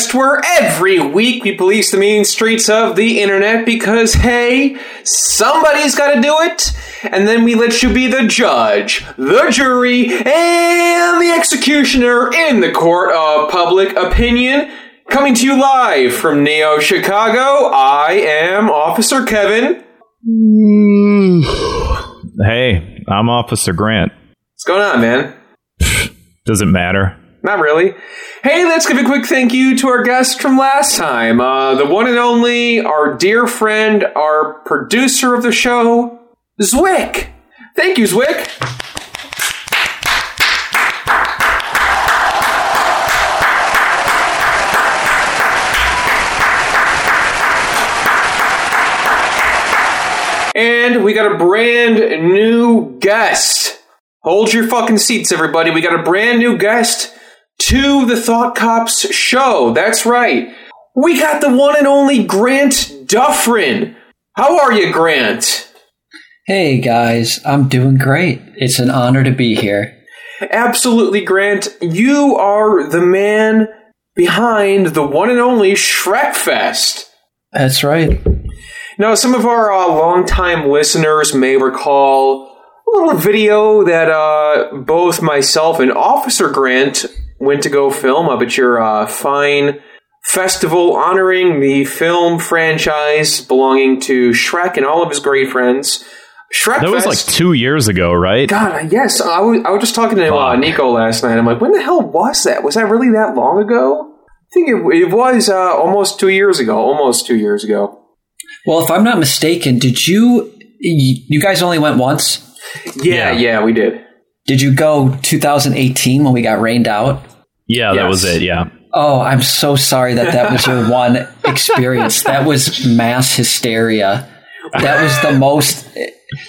podcast where every week we police the mean streets of the internet because, hey, somebody's got to do it. And then we let you be the judge, the jury, and the executioner in the court of public opinion. Coming to you live from Neo Chicago, I am Officer Kevin. Hey, I'm Officer Grant. What's going on, man? Does it matter? Not really. Hey, let's give a quick thank you to our guest from last time. Uh, the one and only, our dear friend, our producer of the show, Zwick. Thank you, Zwick. And we got a brand new guest. Hold your fucking seats, everybody. We got a brand new guest to the Thought Cops show. That's right. We got the one and only Grant Dufresne. How are you, Grant? Hey guys, I'm doing great. It's an honor to be here. Absolutely, Grant. You are the man behind the one and only Shrek Fest. That's right. Now, some of our uh, longtime listeners may recall a little video that uh, both myself and Officer Grant went to go film up at your uh, fine festival honoring the film franchise belonging to Shrek and all of his great friends. Shrek That was like two years ago, right? God, yes. I was, I was just talking to uh, Nico last night. I'm like, when the hell was that? Was that really that long ago? I think it, it was uh, almost two years ago. Almost two years ago. Well, if I'm not mistaken, did you you guys only went once? Yeah, Yeah. yeah, we did. Did you go 2018 when we got rained out? Yeah, that was it. Yeah. Oh, I'm so sorry that that was your one experience. That was mass hysteria. That was the most.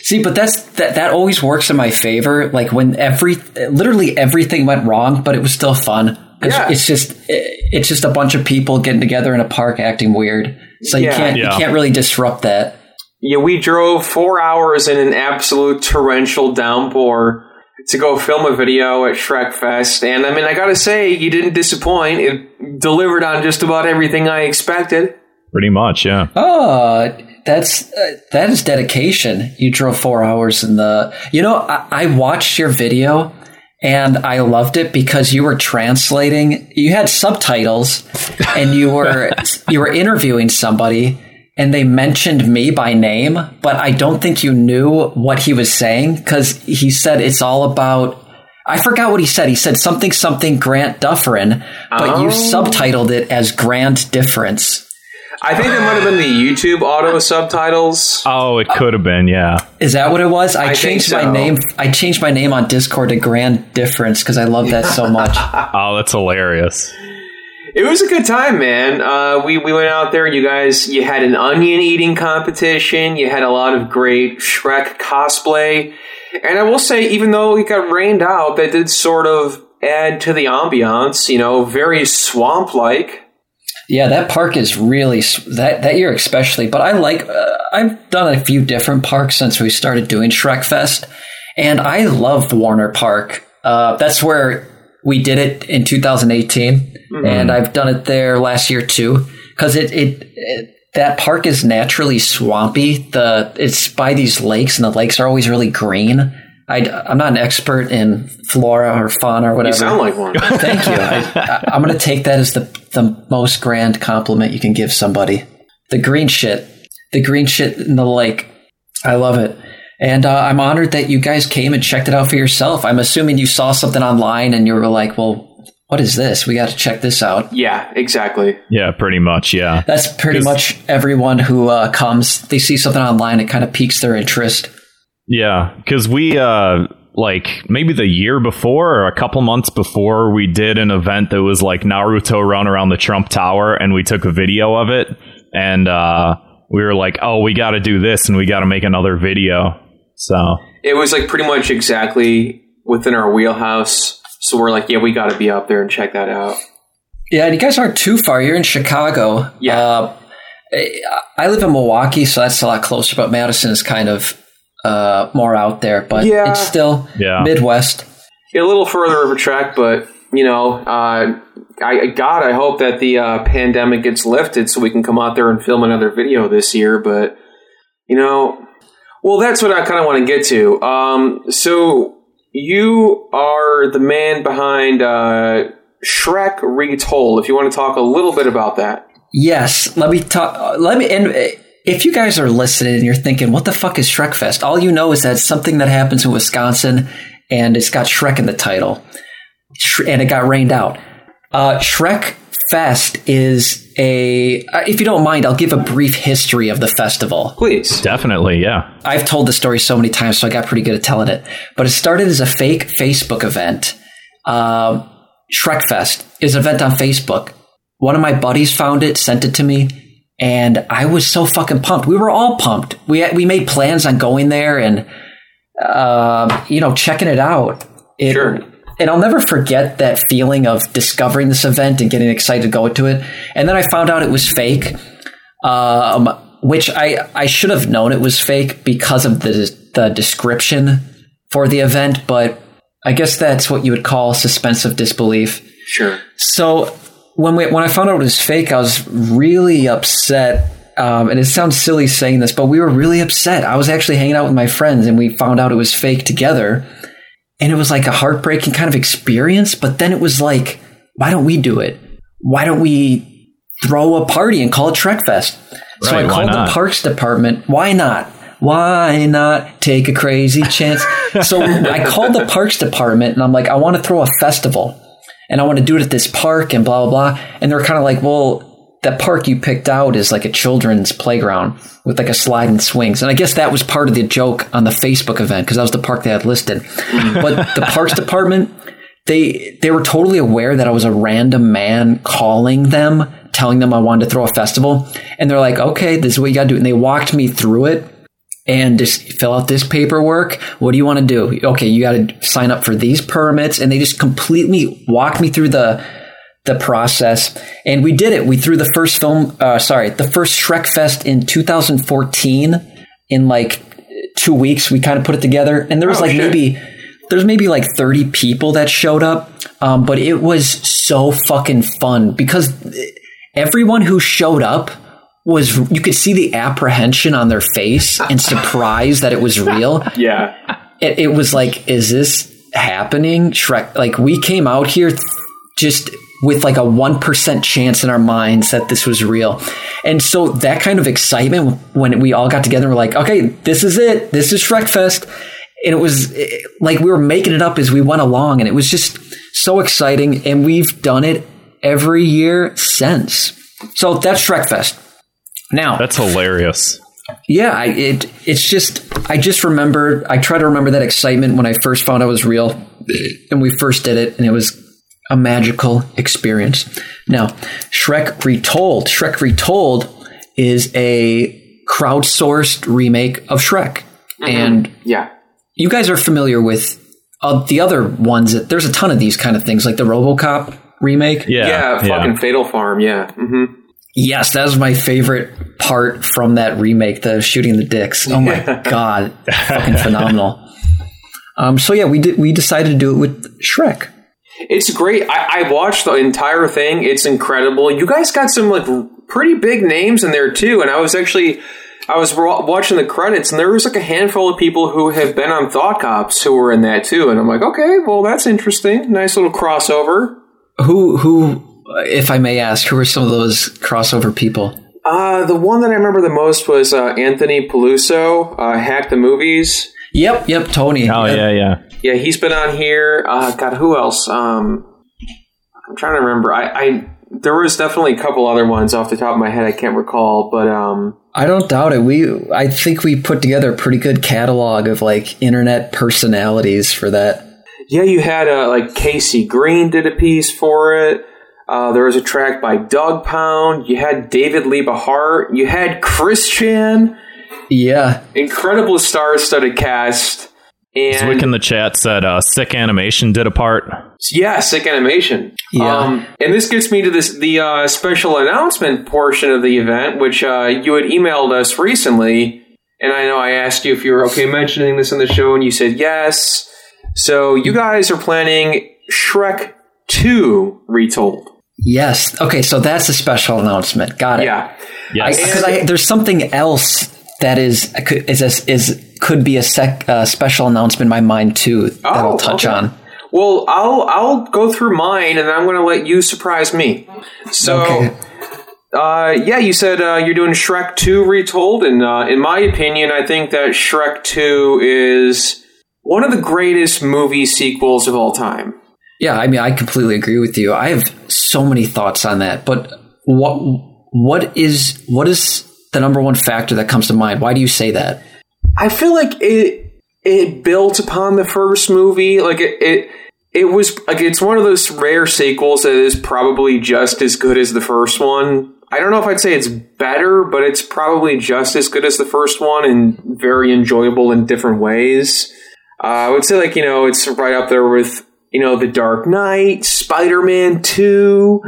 See, but that's that. That always works in my favor. Like when every, literally everything went wrong, but it was still fun. It's, Yeah. it's just, it's just a bunch of people getting together in a park acting weird. So you Yeah. can't, Yeah. you can't really disrupt that. Yeah, we drove four hours in an absolute torrential downpour to go film a video at Shrek Fest. And I mean, I gotta say, you didn't disappoint. It delivered on just about everything I expected. Pretty much. Yeah. Oh, that's uh, that is dedication. You drove four hours in the. You know, I, I watched your video and I loved it because you were translating. You had subtitles, and you were you were interviewing somebody, and they mentioned me by name, but I don't think you knew what he was saying because he said it's all about. I forgot what he said. He said something something Grant Dufferin, but you Oh. subtitled it as Grand Difference. I think that might have been the YouTube auto subtitles. Oh, it could have been. Yeah. Is that what it was? I, I think changed my name. I changed my name on Discord to Grand Difference because I love that so much. Oh, that's hilarious. It was a good time, man. Uh, we we went out there. You guys, you had an onion eating competition. You had a lot of great Shrek cosplay, and I will say, even though it got rained out, that did sort of add to the ambiance. You know, very swamp like. yeah, that park is really that that year especially. But I like. Uh, I've done a few different parks since we started doing Shrek Fest, and I love Warner Park. Uh, that's where we did it in 2018, mm-hmm. and I've done it there last year too. Because it, it it that park is naturally swampy. The it's by these lakes, and the lakes are always really green. I, I'm not an expert in flora or fauna or whatever. You sound like one. Thank you. I, I, I'm going to take that as the the most grand compliment you can give somebody. The green shit, the green shit in the lake. I love it, and uh, I'm honored that you guys came and checked it out for yourself. I'm assuming you saw something online and you were like, "Well, what is this? We got to check this out." yeah, exactly. Yeah, pretty much. Yeah. That's pretty much everyone who uh, comes. They see something online, it kind of piques their interest. Yeah, because we uh like maybe the year before or a couple months before we did an event that was like Naruto run around the Trump Tower and we took a video of it and uh we were like, "Oh, we got to do this and we got to make another video." So, It was like pretty much exactly within our wheelhouse. So we're like, yeah, we got to be up there and check that out. Yeah, and you guys aren't too far. You're in Chicago. Yeah. Uh, I live in Milwaukee, so that's a lot closer. But Madison is kind of uh, more out there, but Yeah. it's still Yeah. Midwest. Yeah, a little further of a trek, but you know, uh, I God, I hope that the uh, pandemic gets lifted so we can come out there and film another video this year. But you know, well, that's what I kind of want to get to. Um, so you are the man behind uh, Shrek Retold. If you want to talk a little bit about that. Yes, let me talk. Let me and if you guys are listening and you're thinking, "What the fuck is Shrekfest? All you know is that something that happens in Wisconsin, and it's got Shrek in the title, and it got rained out. Uh, Shrek Fest is a. uh, If you don't mind, I'll give a brief history of the festival. Please. Definitely, yeah. I've told the story so many times, so I got pretty good at telling it. But it started as a fake Facebook event. Uh, Shrek Fest is an event on Facebook. One of my buddies found it, sent it to me, and I was so fucking pumped. We were all pumped. We we made plans on going there and uh, you know checking it out. It, Sure. And I'll never forget that feeling of discovering this event and getting excited to go to it. And then I found out it was fake, um, which I, I should have known it was fake because of the the description for the event. But I guess that's what you would call suspense of disbelief. Sure. So when we, when I found out it was fake, I was really upset. Um, and it sounds silly saying this, but we were really upset. I was actually hanging out with my friends, and we found out it was fake together. And it was like a heartbreaking kind of experience. But then it was like, why don't we do it? Why don't we throw a party and call it Shrek Fest? so I Right, why called the Parks Department. Why not? Why not take a crazy chance? so I called the Parks Department and I'm like, I want to throw a festival and I want to do it at this park and blah, blah, blah. And they're kind of like, well, that park you picked out is like a children's playground with like a slide and swings. And I guess that was part of the joke on the Facebook event because that was the park they had listed. Mm-hmm. but the Parks Department, they they were totally aware that I was a random man calling them, telling them I wanted to throw a festival. And they're like, okay, this is what you got to do. And they walked me through it and just fill out this paperwork. What do you want to do? Okay, you got to sign up for these permits. And they just completely walked me through the the process. And we did it. We threw the first film, uh, sorry, the first Shrek Fest in 2014 in like two weeks. We kind of put it together. And there was Oh, like shit. maybe, there's maybe like 30 people that showed up. Um, but it was so fucking fun because everyone who showed up was, you could see the apprehension on their face and surprise that it was real Yeah. it, it was like, is this happening? Shrek, like we came out here just with like a 1% chance in our minds that this was real. And so that kind of excitement when we all got together, we're like, okay, this is it. This is Shrek Fest. And it was eh, like we were making it up as we went along. And it was just so exciting. And we've done it every year since. So that's Shrek Fest. Now, That's hilarious. yeah, I, it it's just I just remember I try to remember that excitement when I first found out it was real, and we first did it, and it was a magical experience. Now, Shrek Retold. Shrek Retold is a crowdsourced remake of Shrek, and Yeah. you guys are familiar with uh, the other ones. That, there's a ton of these kind of things, like the RoboCop remake. Yeah. Yeah. fucking Fatal Farm. Yeah. hmm Yes, that was my favorite part from that remake, the shooting the dicks. Oh my god, fucking phenomenal. Um, so yeah, we did. We decided to do it with Shrek. It's great. I, I watched the entire thing. It's incredible. You guys got some like pretty big names in there too. And I was actually, I was wa- watching the credits, and there was like a handful of people who have been on Thought Cops who were in that too. And I'm like, okay, well that's interesting. Nice little crossover. Who, who, if I may ask, who are some of those crossover people? Uh, the one that I remember the most was uh, Anthony Peluso, uh, Hack the Movies. Yep, yep, Tony. Oh yeah, yeah. Yeah, he's been on here. Uh, God, who else? Um, I'm trying to remember. I, I there was definitely a couple other ones off the top of my head. I can't recall, but um, I don't doubt it. We, I think we put together a pretty good catalog of like internet personalities for that. yeah, you had uh, like Casey Green did a piece for it. Uh, there was a track by Doug Pound. You had David Liebe Hart. You had Christian. Yeah, Incredible star-studded cast. And Zwick in the chat said uh, sick animation did a part. Yeah, sick animation. Yeah. Um, and this gets me to this the uh, special announcement portion of the event, which uh, you had emailed us recently, and I know I asked you if you were okay mentioning this in the show, and you said yes. So you guys are planning Shrek Two retold. Yes. Okay, so that's a special announcement. Got it. Yeah. Yes. Because there's something else that is is a, is could be a sec, uh, special announcement in my mind too that I'll touch okay. on. Well, I'll I'll go through mine, and then I'm going to let you surprise me. So, Okay. uh, yeah, you said uh, you're doing Shrek Two retold, and uh, in my opinion, I think that Shrek Two is one of the greatest movie sequels of all time. Yeah, I mean, I completely agree with you. I have so many thoughts on that, but what what is what is the number one factor that comes to mind? Why do you say that? I feel like it it built upon the first movie. Like it, it it was like it's one of those rare sequels that is probably just as good as the first one. I don't know if I'd say it's better, but it's probably just as good as the first one and very enjoyable in different ways. Uh, I would say like you know it's right up there with you know The Dark Knight, Spider Man Two.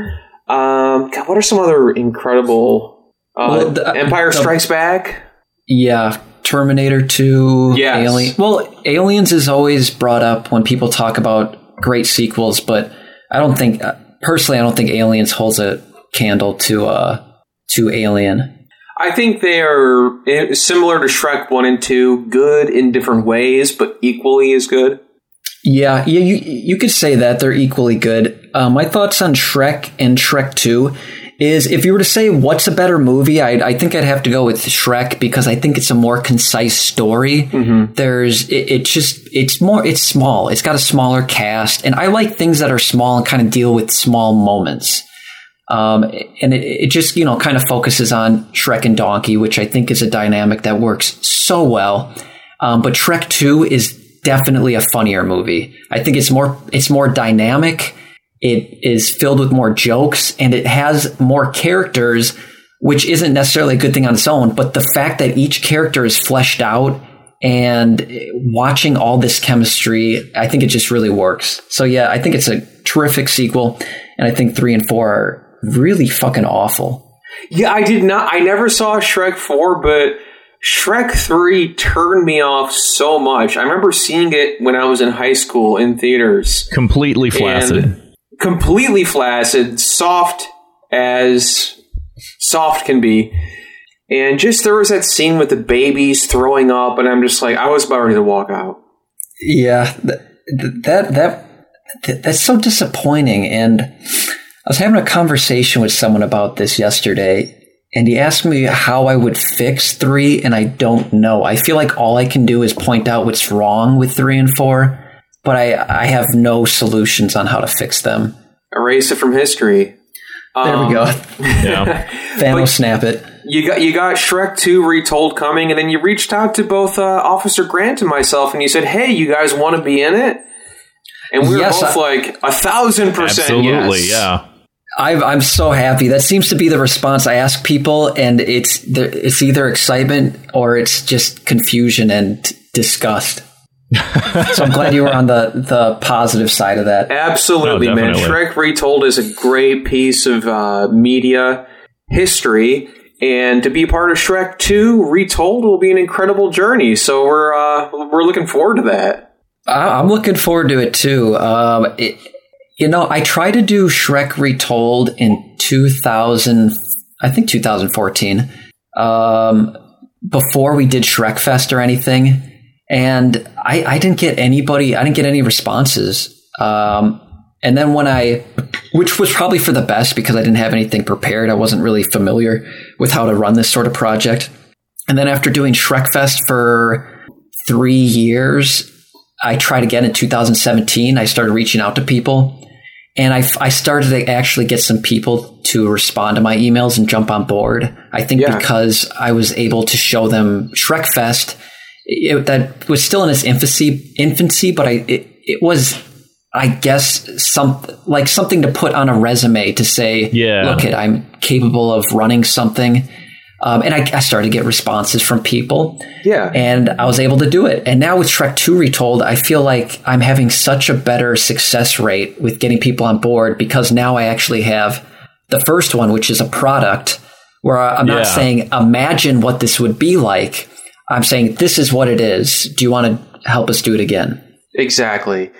Um, God, what are some other incredible? Uh, Well, the- Empire the- Strikes Back. Yeah, Terminator 2, Yes. Alien. Well, Aliens is always brought up when people talk about great sequels, but I don't think uh, personally I don't think Aliens holds a candle to uh to Alien. I think they are eh, similar to Shrek 1 and 2, good in different ways, but equally as good. Yeah, yeah, you you could say that they're equally good. Uh, my thoughts on Shrek and Shrek Two is if you were to say what's a better movie, I I think I'd have to go with Shrek because I think it's a more concise story. There's it, it just it's more it's small. It's got a smaller cast, and I like things that are small and kind of deal with small moments. Um, and it, it just you know kind of focuses on Shrek and Donkey, which I think is a dynamic that works so well. Um, but Shrek Two is definitely a funnier movie. I think it's more it's more dynamic. It is filled with more jokes and it has more characters, which isn't necessarily a good thing on its own. But the fact that each character is fleshed out and watching all this chemistry, I think it just really works. So yeah, I think it's a terrific sequel, and I think three and four are really fucking awful. Yeah, I did not, I never saw Shrek 4, but Shrek 3 turned me off so much. I remember seeing it when I was in high school in theaters. Completely flaccid. And completely flaccid, soft as soft can be. And just there was that scene with the babies throwing up, and I'm just like, I was about ready to walk out. Yeah, th- th- that that that's so disappointing. And I was having a conversation with someone about this yesterday, and he asked me how I would fix three, and I don't know. I feel like all I can do is point out what's wrong with three and four, but I I have no solutions on how to fix them. Erase it from history. There Um, we go. Yeah. Thanos, snap it. You got you got Shrek 2 retold coming, and then you reached out to both uh, Officer Grant and myself, and you said, "Hey, you guys want to be in it?" And we were Yes, both I- like a thousand percent Absolutely. yes. Yeah. I've, I'm so happy. That seems to be the response I ask people, and it's it's either excitement or it's just confusion and disgust. So I'm glad you were on the the positive side of that. Absolutely, No, man. definitely. Shrek Retold is a great piece of uh, media history, and to be part of Shrek 2 Retold will be an incredible journey. So we're uh, we're looking forward to that. I- I'm looking forward to it too. Um, it, you know, I tried to do Shrek Retold in 2000, I think 2014, um, before we did Shrek Fest or anything, and I, I didn't get anybody, I didn't get any responses. Um, and then when I, which was probably for the best because I didn't have anything prepared, I wasn't really familiar with how to run this sort of project. And then after doing Shrek Fest for three years, I tried again in 2017. I started reaching out to people and I, I started to actually get some people to respond to my emails and jump on board. I think Yeah. because I was able to show them Shrek Fest, it, that was still in its infancy, infancy, but I, it, it was, I guess, some like something to put on a resume to say, Yeah. look it, I'm capable of running something. Um, and I, I started to get responses from people Yeah. and I was able to do it. And now with Shrek 2 Retold, I feel like I'm having such a better success rate with getting people on board because now I actually have the first one, which is a product where I'm not Yeah. saying imagine what this would be like. I'm saying this is what it is. Do you want to help us do it again? Exactly.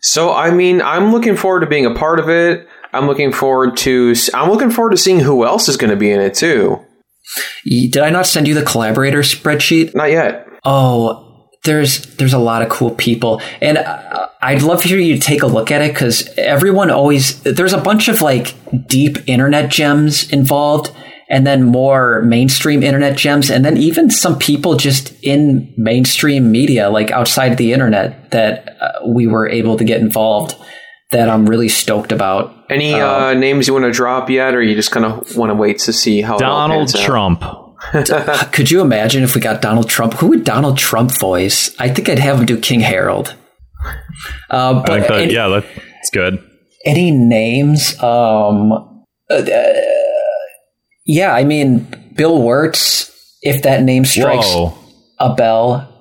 So, I mean, I'm looking forward to being a part of it. Uh, I'm looking forward to. I'm looking forward to seeing who else is going to be in it too. Did I not send you the collaborator spreadsheet? Not yet. Oh, there's there's a lot of cool people, and I'd love for you to take a look at it because everyone always there's a bunch of like deep internet gems involved, and then more mainstream internet gems, and then even some people just in mainstream media, like outside the internet, that uh, we were able to get involved. That I'm really stoked about. Any uh, uh, names you want to drop yet, or you just kind of want to wait to see how Donald Trump? Could you imagine if we got Donald Trump? Who would Donald Trump voice? I think I'd have him do King Harold. Uh, but that, any, yeah, that's good. Any names? Um, uh, yeah, I mean, Bill Wurtz, if that name strikes Whoa. a bell.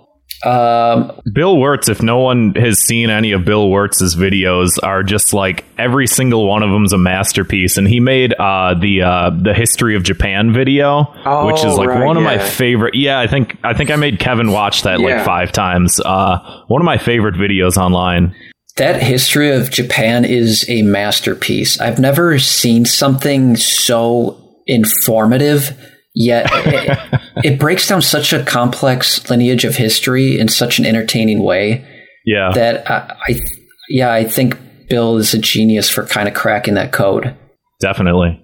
Um, Bill Wurtz, if no one has seen any of Bill Wurtz's videos, are just like every single one of them's a masterpiece. And he made uh, the uh, the history of Japan video, oh, which is like right, one of yeah. my favorite. Yeah, I think I think I made Kevin watch that yeah. like five times. Uh, one of my favorite videos online. That history of Japan is a masterpiece. I've never seen something so informative yet it, it, breaks down such a complex lineage of history in such an entertaining way yeah that I, I yeah i think bill is a genius for kind of cracking that code definitely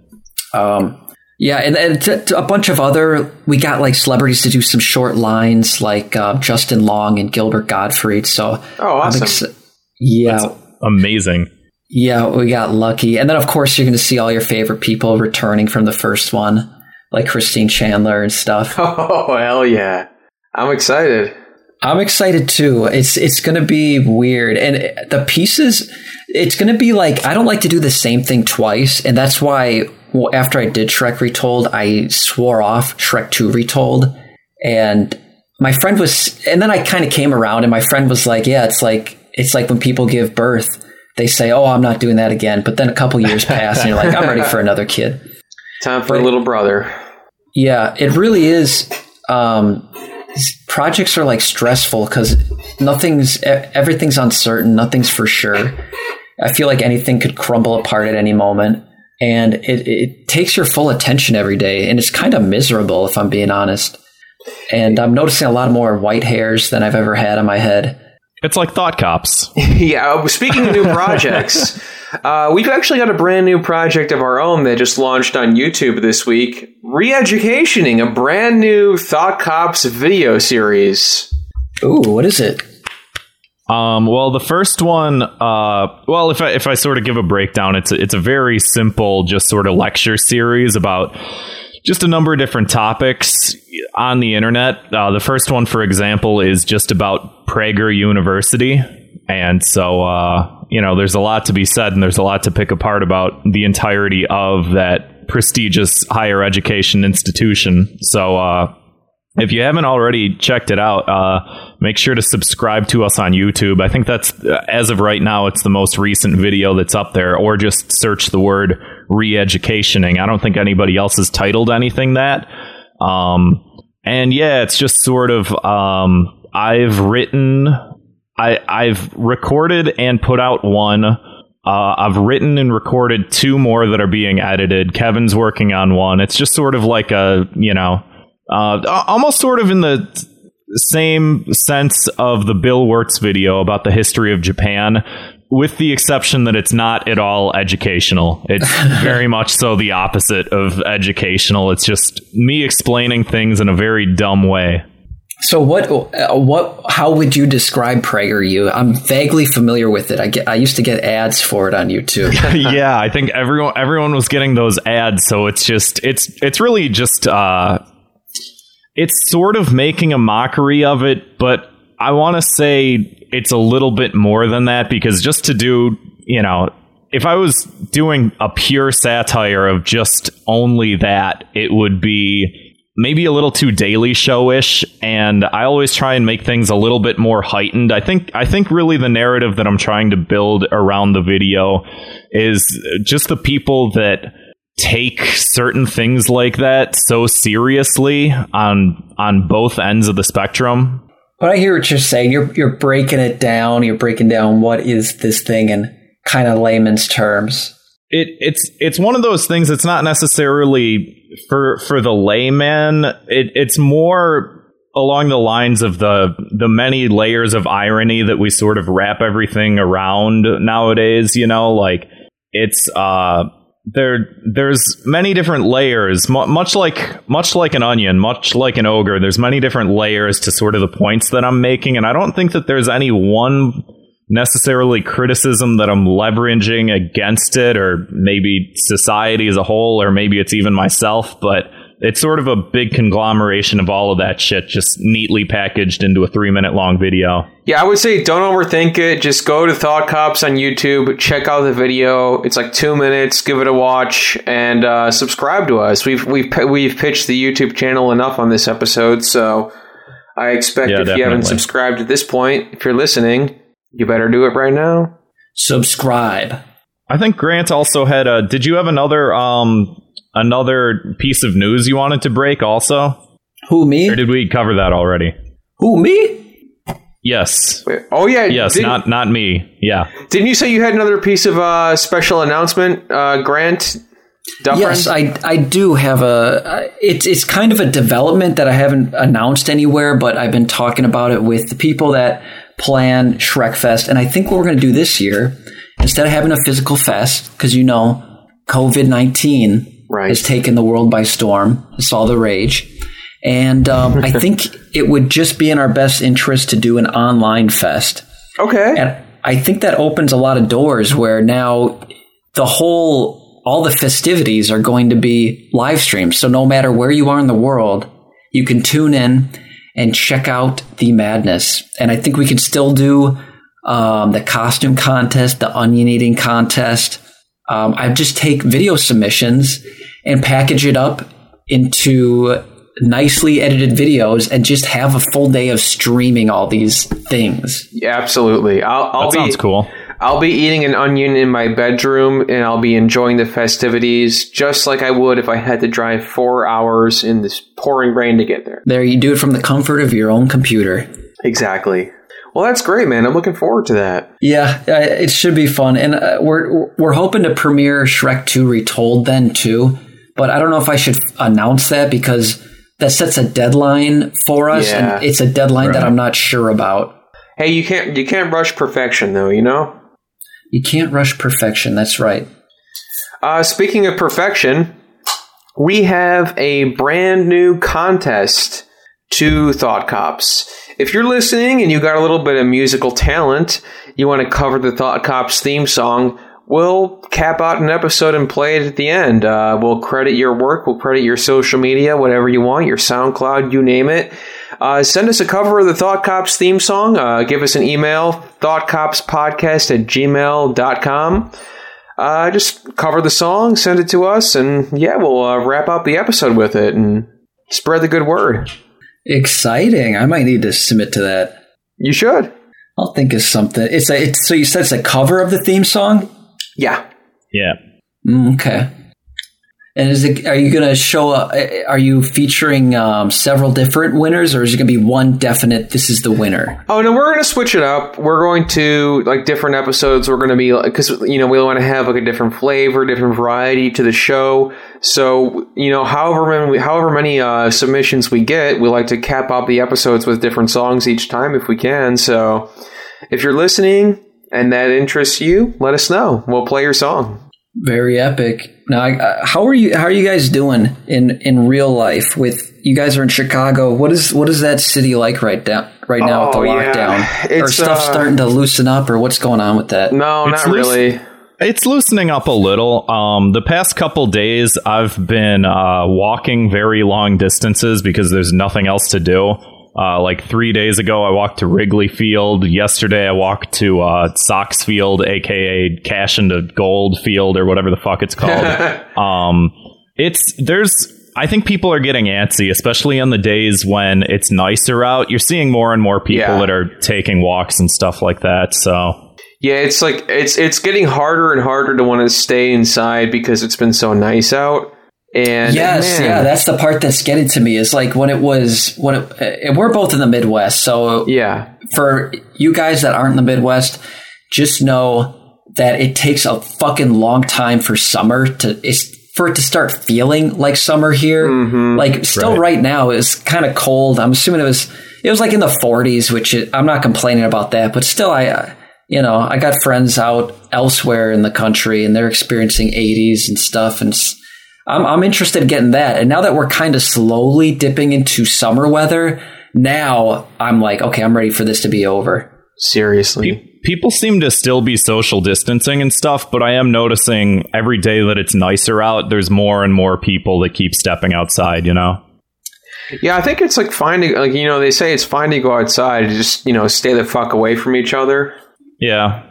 um yeah, and, and to, to a bunch of other, we got like celebrities to do some short lines, like uh, Justin Long and Gilbert Gottfried. So, oh, awesome! Ex- yeah, That's amazing. Yeah, we got lucky. And then, of course, you're going to see all your favorite people returning from the first one, like Christine Chandler and stuff. Oh, hell yeah. I'm excited. I'm excited too. It's it's going to be weird. And the pieces, it's going to be like, I don't like to do the same thing twice. And that's why well, after I did Shrek Retold, I swore off Shrek 2 Retold. And my friend was, and then I kind of came around and my friend was like, yeah, it's like, it's like when people give birth they say, "Oh, I'm not doing that again." But then a couple years pass, and you're like, "I'm ready for another kid." Time for but, a little brother. Yeah, it really is. Um, projects are like stressful because nothing's everything's uncertain, nothing's for sure. I feel like anything could crumble apart at any moment, and it, it takes your full attention every day, and it's kind of miserable if I'm being honest. And I'm noticing a lot more white hairs than I've ever had on my head. It's like Thought Cops. yeah. Uh, speaking of new projects, uh, we've actually got a brand new project of our own that just launched on YouTube this week. Re-educationing a brand new Thought Cops video series. Ooh, what is it? Um, well, the first one, uh, well, if I if I sort of give a breakdown, it's a, it's a very simple, just sort of lecture series about just a number of different topics on the internet. Uh, the first one, for example, is just about Prager University. And so, uh, you know, there's a lot to be said and there's a lot to pick apart about the entirety of that prestigious higher education institution. So, uh, if you haven't already checked it out, uh, make sure to subscribe to us on YouTube. I think that's, uh, as of right now, it's the most recent video that's up there, or just search the word re educationing. I don't think anybody else has titled anything that. Um, and yeah, it's just sort of, um, I've written, I, I've recorded and put out one. Uh, I've written and recorded two more that are being edited. Kevin's working on one. It's just sort of like a, you know, uh, almost sort of in the same sense of the Bill Wurtz video about the history of Japan, with the exception that it's not at all educational. It's very much so the opposite of educational. It's just me explaining things in a very dumb way. So what uh, what how would you describe PragerU? I'm vaguely familiar with it. I get I used to get ads for it on YouTube. yeah, I think everyone everyone was getting those ads, so it's just it's it's really just uh it's sort of making a mockery of it, but I want to say it's a little bit more than that because just to do, you know, if I was doing a pure satire of just only that, it would be maybe a little too daily showish and I always try and make things a little bit more heightened. I think I think really the narrative that I'm trying to build around the video is just the people that take certain things like that so seriously on on both ends of the spectrum. But I hear what you're saying. You're you're breaking it down. You're breaking down what is this thing in kind of layman's terms. it it's it's one of those things. It's not necessarily for for the layman. It, it's more along the lines of the the many layers of irony that we sort of wrap everything around nowadays. You know, like it's uh there there's many different layers much like much like an onion much like an ogre there's many different layers to sort of the points that i'm making and i don't think that there's any one necessarily criticism that i'm leveraging against it or maybe society as a whole or maybe it's even myself but it's sort of a big conglomeration of all of that shit just neatly packaged into a three minute long video. Yeah, I would say don't overthink it. Just go to Thought Cops on YouTube, check out the video. It's like two minutes. Give it a watch and uh, subscribe to us. We've we've we've pitched the YouTube channel enough on this episode, so I expect yeah, if definitely. you haven't subscribed at this point, if you're listening, you better do it right now. Subscribe. I think Grant also had a. Did you have another um another piece of news you wanted to break also? Who me? Or did we cover that already? Who me? Yes. Wait, oh yeah. Yes, not not me. Yeah. Didn't you say you had another piece of uh, special announcement, uh, Grant? Dufresne? Yes, I I do have a. It's it's kind of a development that I haven't announced anywhere, but I've been talking about it with the people that plan Shrekfest, and I think what we're going to do this year, instead of having a physical fest, because you know COVID nineteen right. has taken the world by storm. It's all the rage. And um, I think it would just be in our best interest to do an online fest. Okay. And I think that opens a lot of doors where now the whole, all the festivities are going to be live streamed. So no matter where you are in the world, you can tune in and check out the madness. And I think we can still do um, the costume contest, the onion eating contest. Um, I just take video submissions and package it up into nicely edited videos and just have a full day of streaming all these things. Yeah, absolutely. I'll, I'll that sounds be, cool. I'll be eating an onion in my bedroom and I'll be enjoying the festivities just like I would if I had to drive four hours in this pouring rain to get there. There, you do it from the comfort of your own computer. Exactly. Well, that's great, man. I'm looking forward to that. Yeah, it should be fun, and uh, we're we're hoping to premiere Shrek Two Retold then too but I don't know if I should announce that because that sets a deadline for us, yeah. and it's a deadline right. that I'm not sure about. Hey, you can't you can't rush perfection, though. You know, you can't rush perfection. That's right. Uh, speaking of perfection, we have a brand new contest to Thought Cops. If you're listening and you got a little bit of musical talent, you want to cover the Thought Cops theme song we'll cap out an episode and play it at the end. Uh, we'll credit your work, we'll credit your social media, whatever you want, your SoundCloud, you name it. Uh, send us a cover of the Thought Cops theme song. Uh, give us an email, thoughtcopspodcast at gmail.com. Uh, just cover the song, send it to us, and yeah, we'll uh, wrap up the episode with it and spread the good word. Exciting. I might need to submit to that. You should. I'll think of something. It's a. It's, so you said it's a cover of the theme song. Yeah. Yeah. Mm, okay. And is it? Are you going to show? up? are you featuring um, several different winners, or is it going to be one definite? This is the winner. Oh no, we're going to switch it up. We're going to like different episodes. We're going to be because you know we want to have like a different flavor, different variety to the show. So you know, however many, however many uh, submissions we get, we like to cap off the episodes with different songs each time if we can. So if you're listening and that interests you, let us know. We'll play your song. Very epic. Now, uh, how are you? How are you guys doing in in real life? With you guys are in Chicago. What is what is that city like right down right now oh, with the oh, lockdown? Yeah. Or stuff uh, starting to loosen up, or what's going on with that? No, it's not really. It's loosening up a little. Um, the past couple days, I've been uh, walking very long distances because there's nothing else to do. Uh, like three days ago, I walked to Wrigley Field. Yesterday, I walked to uh, Sox Field, aka Cash into Gold Field, or whatever the fuck it's called. um, it's there's. I think people are getting antsy, especially on the days when it's nicer out. You're seeing more and more people yeah. that are taking walks and stuff like that. So yeah, it's like it's it's getting harder and harder to want to stay inside because it's been so nice out. And yes, man. yeah, that's the part that's getting to me. Is like when it was when it, uh, we're both in the Midwest, so yeah. For you guys that aren't in the Midwest, just know that it takes a fucking long time for summer to it's for it to start feeling like summer here. Like still Right. right, now it's kind of cold. I'm assuming it was it was like in the 40s, which it, I'm not complaining about that, but still I uh, you know, I got friends out elsewhere in the country and they're experiencing 80s and stuff and s- I'm I'm interested in getting that. And now that we're kind of slowly dipping into summer weather, now I'm like, okay, I'm ready for this to be over. Seriously. People seem to still be social distancing and stuff, but I am noticing every day that it's nicer out, there's more and more people that keep stepping outside, you know? Yeah, I think it's like finding, like, you know, they say it's fine to go outside, just, you know, stay the fuck away from each other. Yeah.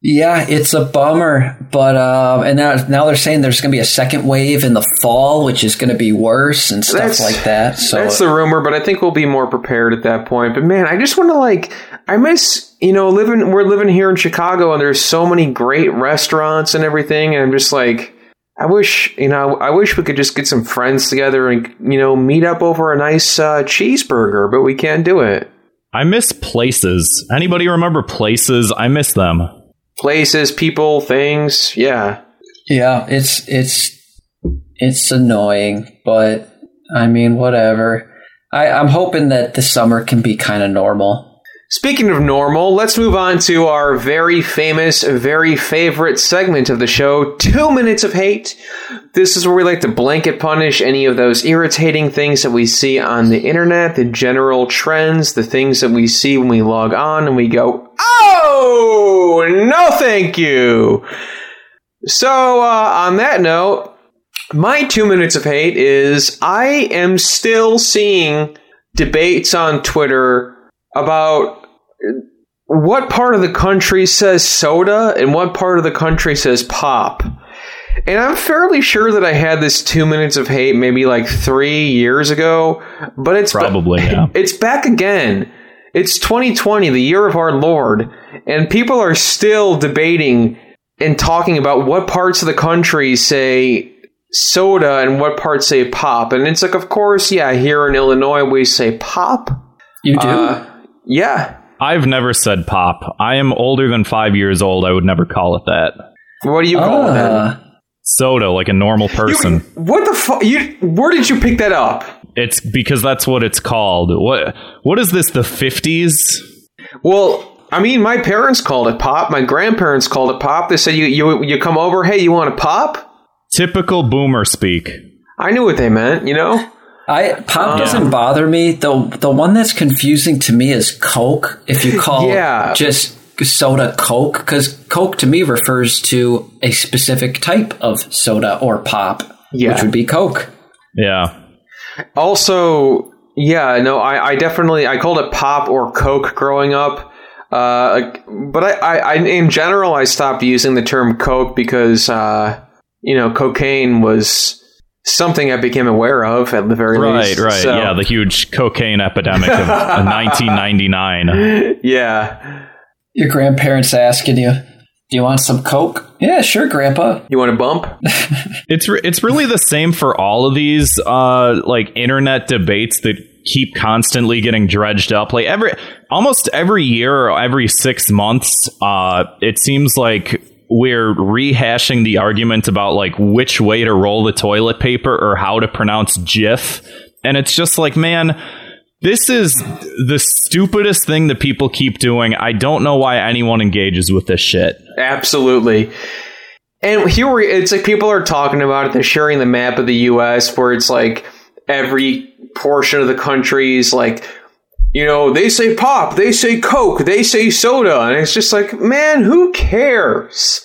Yeah, it's a bummer, but uh, and now now they're saying there's going to be a second wave in the fall, which is going to be worse and stuff That's- like that. So That's the rumor, but I think we'll be more prepared at that point. But man, I just want to like, I miss, you know, living, we're living here in Chicago and there's so many great restaurants and everything. And I'm just like, I wish, you know, I wish we could just get some friends together and, you know, meet up over a nice uh, cheeseburger, but we can't do it. I miss places. Anybody remember places? I miss them. Places, people, things. Yeah. yeah, it's it's it's annoying, but I mean, whatever. I, I'm hoping that the summer can be kind of normal. Speaking of normal, let's move on to our very famous, very favorite segment of the show, Two Minutes of Hate. This is where we like to blanket punish any of those irritating things that we see on the internet, the general trends, the things that we see when we log on and we go, oh, no thank you. So, uh, on that note, my two minutes of hate is I am still seeing debates on Twitter about what part of the country says soda and what part of the country says pop. And I'm fairly sure that I had this two minutes of hate maybe like three years ago, but it's ba- Probably, yeah. it's back again. It's 2020, the year of our Lord, and people are still debating and talking about what parts of the country say soda and what parts say pop. And it's like, of course, yeah, here in Illinois we say pop. You do? Uh, yeah. I've never said pop. I am older than five years old. I would never call it that. What do you call it then? Uh, Soda, like a normal person. What the fuck? You where did you pick that up? It's because that's what it's called. What what is this? The fifties? Well, I mean, my parents called it pop. My grandparents called it pop. They said you you you come over. Hey, you want a pop? Typical boomer speak. I knew what they meant. You know. I pop um, doesn't bother me. The the one that's confusing to me is Coke. If you call Yeah. just soda Coke, because Coke to me refers to a specific type of soda or pop, Yeah. which would be Coke. Yeah. Also, yeah, no, I, I definitely I called it pop or Coke growing up. Uh, but I, I, I, in general, I stopped using the term Coke because, uh, you know, cocaine was something I became aware of at the very Right, least. right. So, Yeah, the huge cocaine epidemic of 1999. yeah. Your grandparents asking you, "Do you want some Coke?" Yeah, sure, Grandpa. You want a bump? It's re- it's really the same for all of these uh like internet debates that keep constantly getting dredged up. Like every almost every year or every 6 months, uh it seems like we're rehashing the argument about like which way to roll the toilet paper or how to pronounce Jif. And it's just like, man, this is the stupidest thing that people keep doing. I don't know why anyone engages with this shit. Absolutely. And here we, it's like people are talking about it. They're sharing the map of the U.S. where it's like every portion of the country is like, you know, they say pop, they say Coke, they say soda, and it's just like, man, who cares?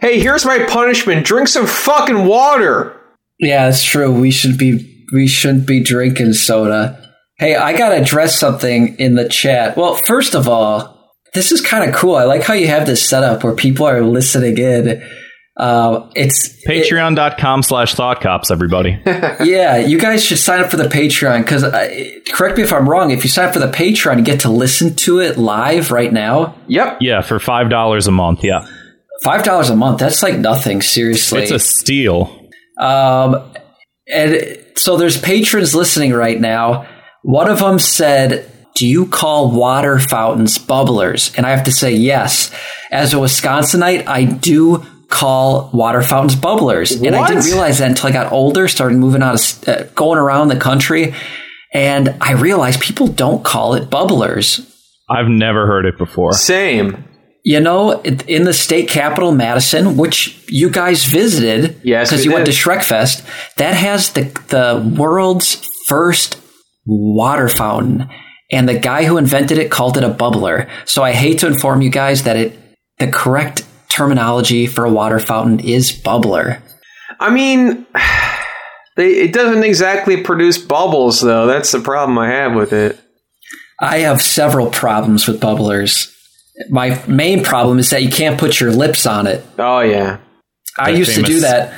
Hey, here's my punishment: drink some fucking water. Yeah, that's true. We should be we shouldn't be drinking soda. Hey, I gotta address something in the chat. Well, first of all, this is kind of cool. I like how you have this set up where people are listening in. Uh, it's Patreon.com slash thought cops, everybody. yeah, you guys should sign up for the Patreon because correct me if I'm wrong. If you sign up for the Patreon, you get to listen to it live right now. Yep. yeah, for $5 a month. Yeah. Five dollars a month. That's like nothing. Seriously, It's a steal. Um, and so there's patrons listening right now. One of them said, do you call water fountains bubblers? And I have to say yes. As a Wisconsinite, I do call water fountains bubblers. And I didn't realize that until I got older, started moving out of, uh, going around the country. And I realized people don't call it bubblers. I've never heard it before. Same. You know, in the state capital, Madison, which you guys visited, Yes, because we you went to did. Shrek Fest, that has the the world's first water fountain, and the guy who invented it called it a bubbler. So I hate to inform you guys that it the correct terminology for a water fountain is bubbler. I mean, it doesn't exactly produce bubbles, though. That's the problem I have with it. I have several problems with bubblers. My main problem is that you can't put your lips on it. Oh, yeah. I The used to do that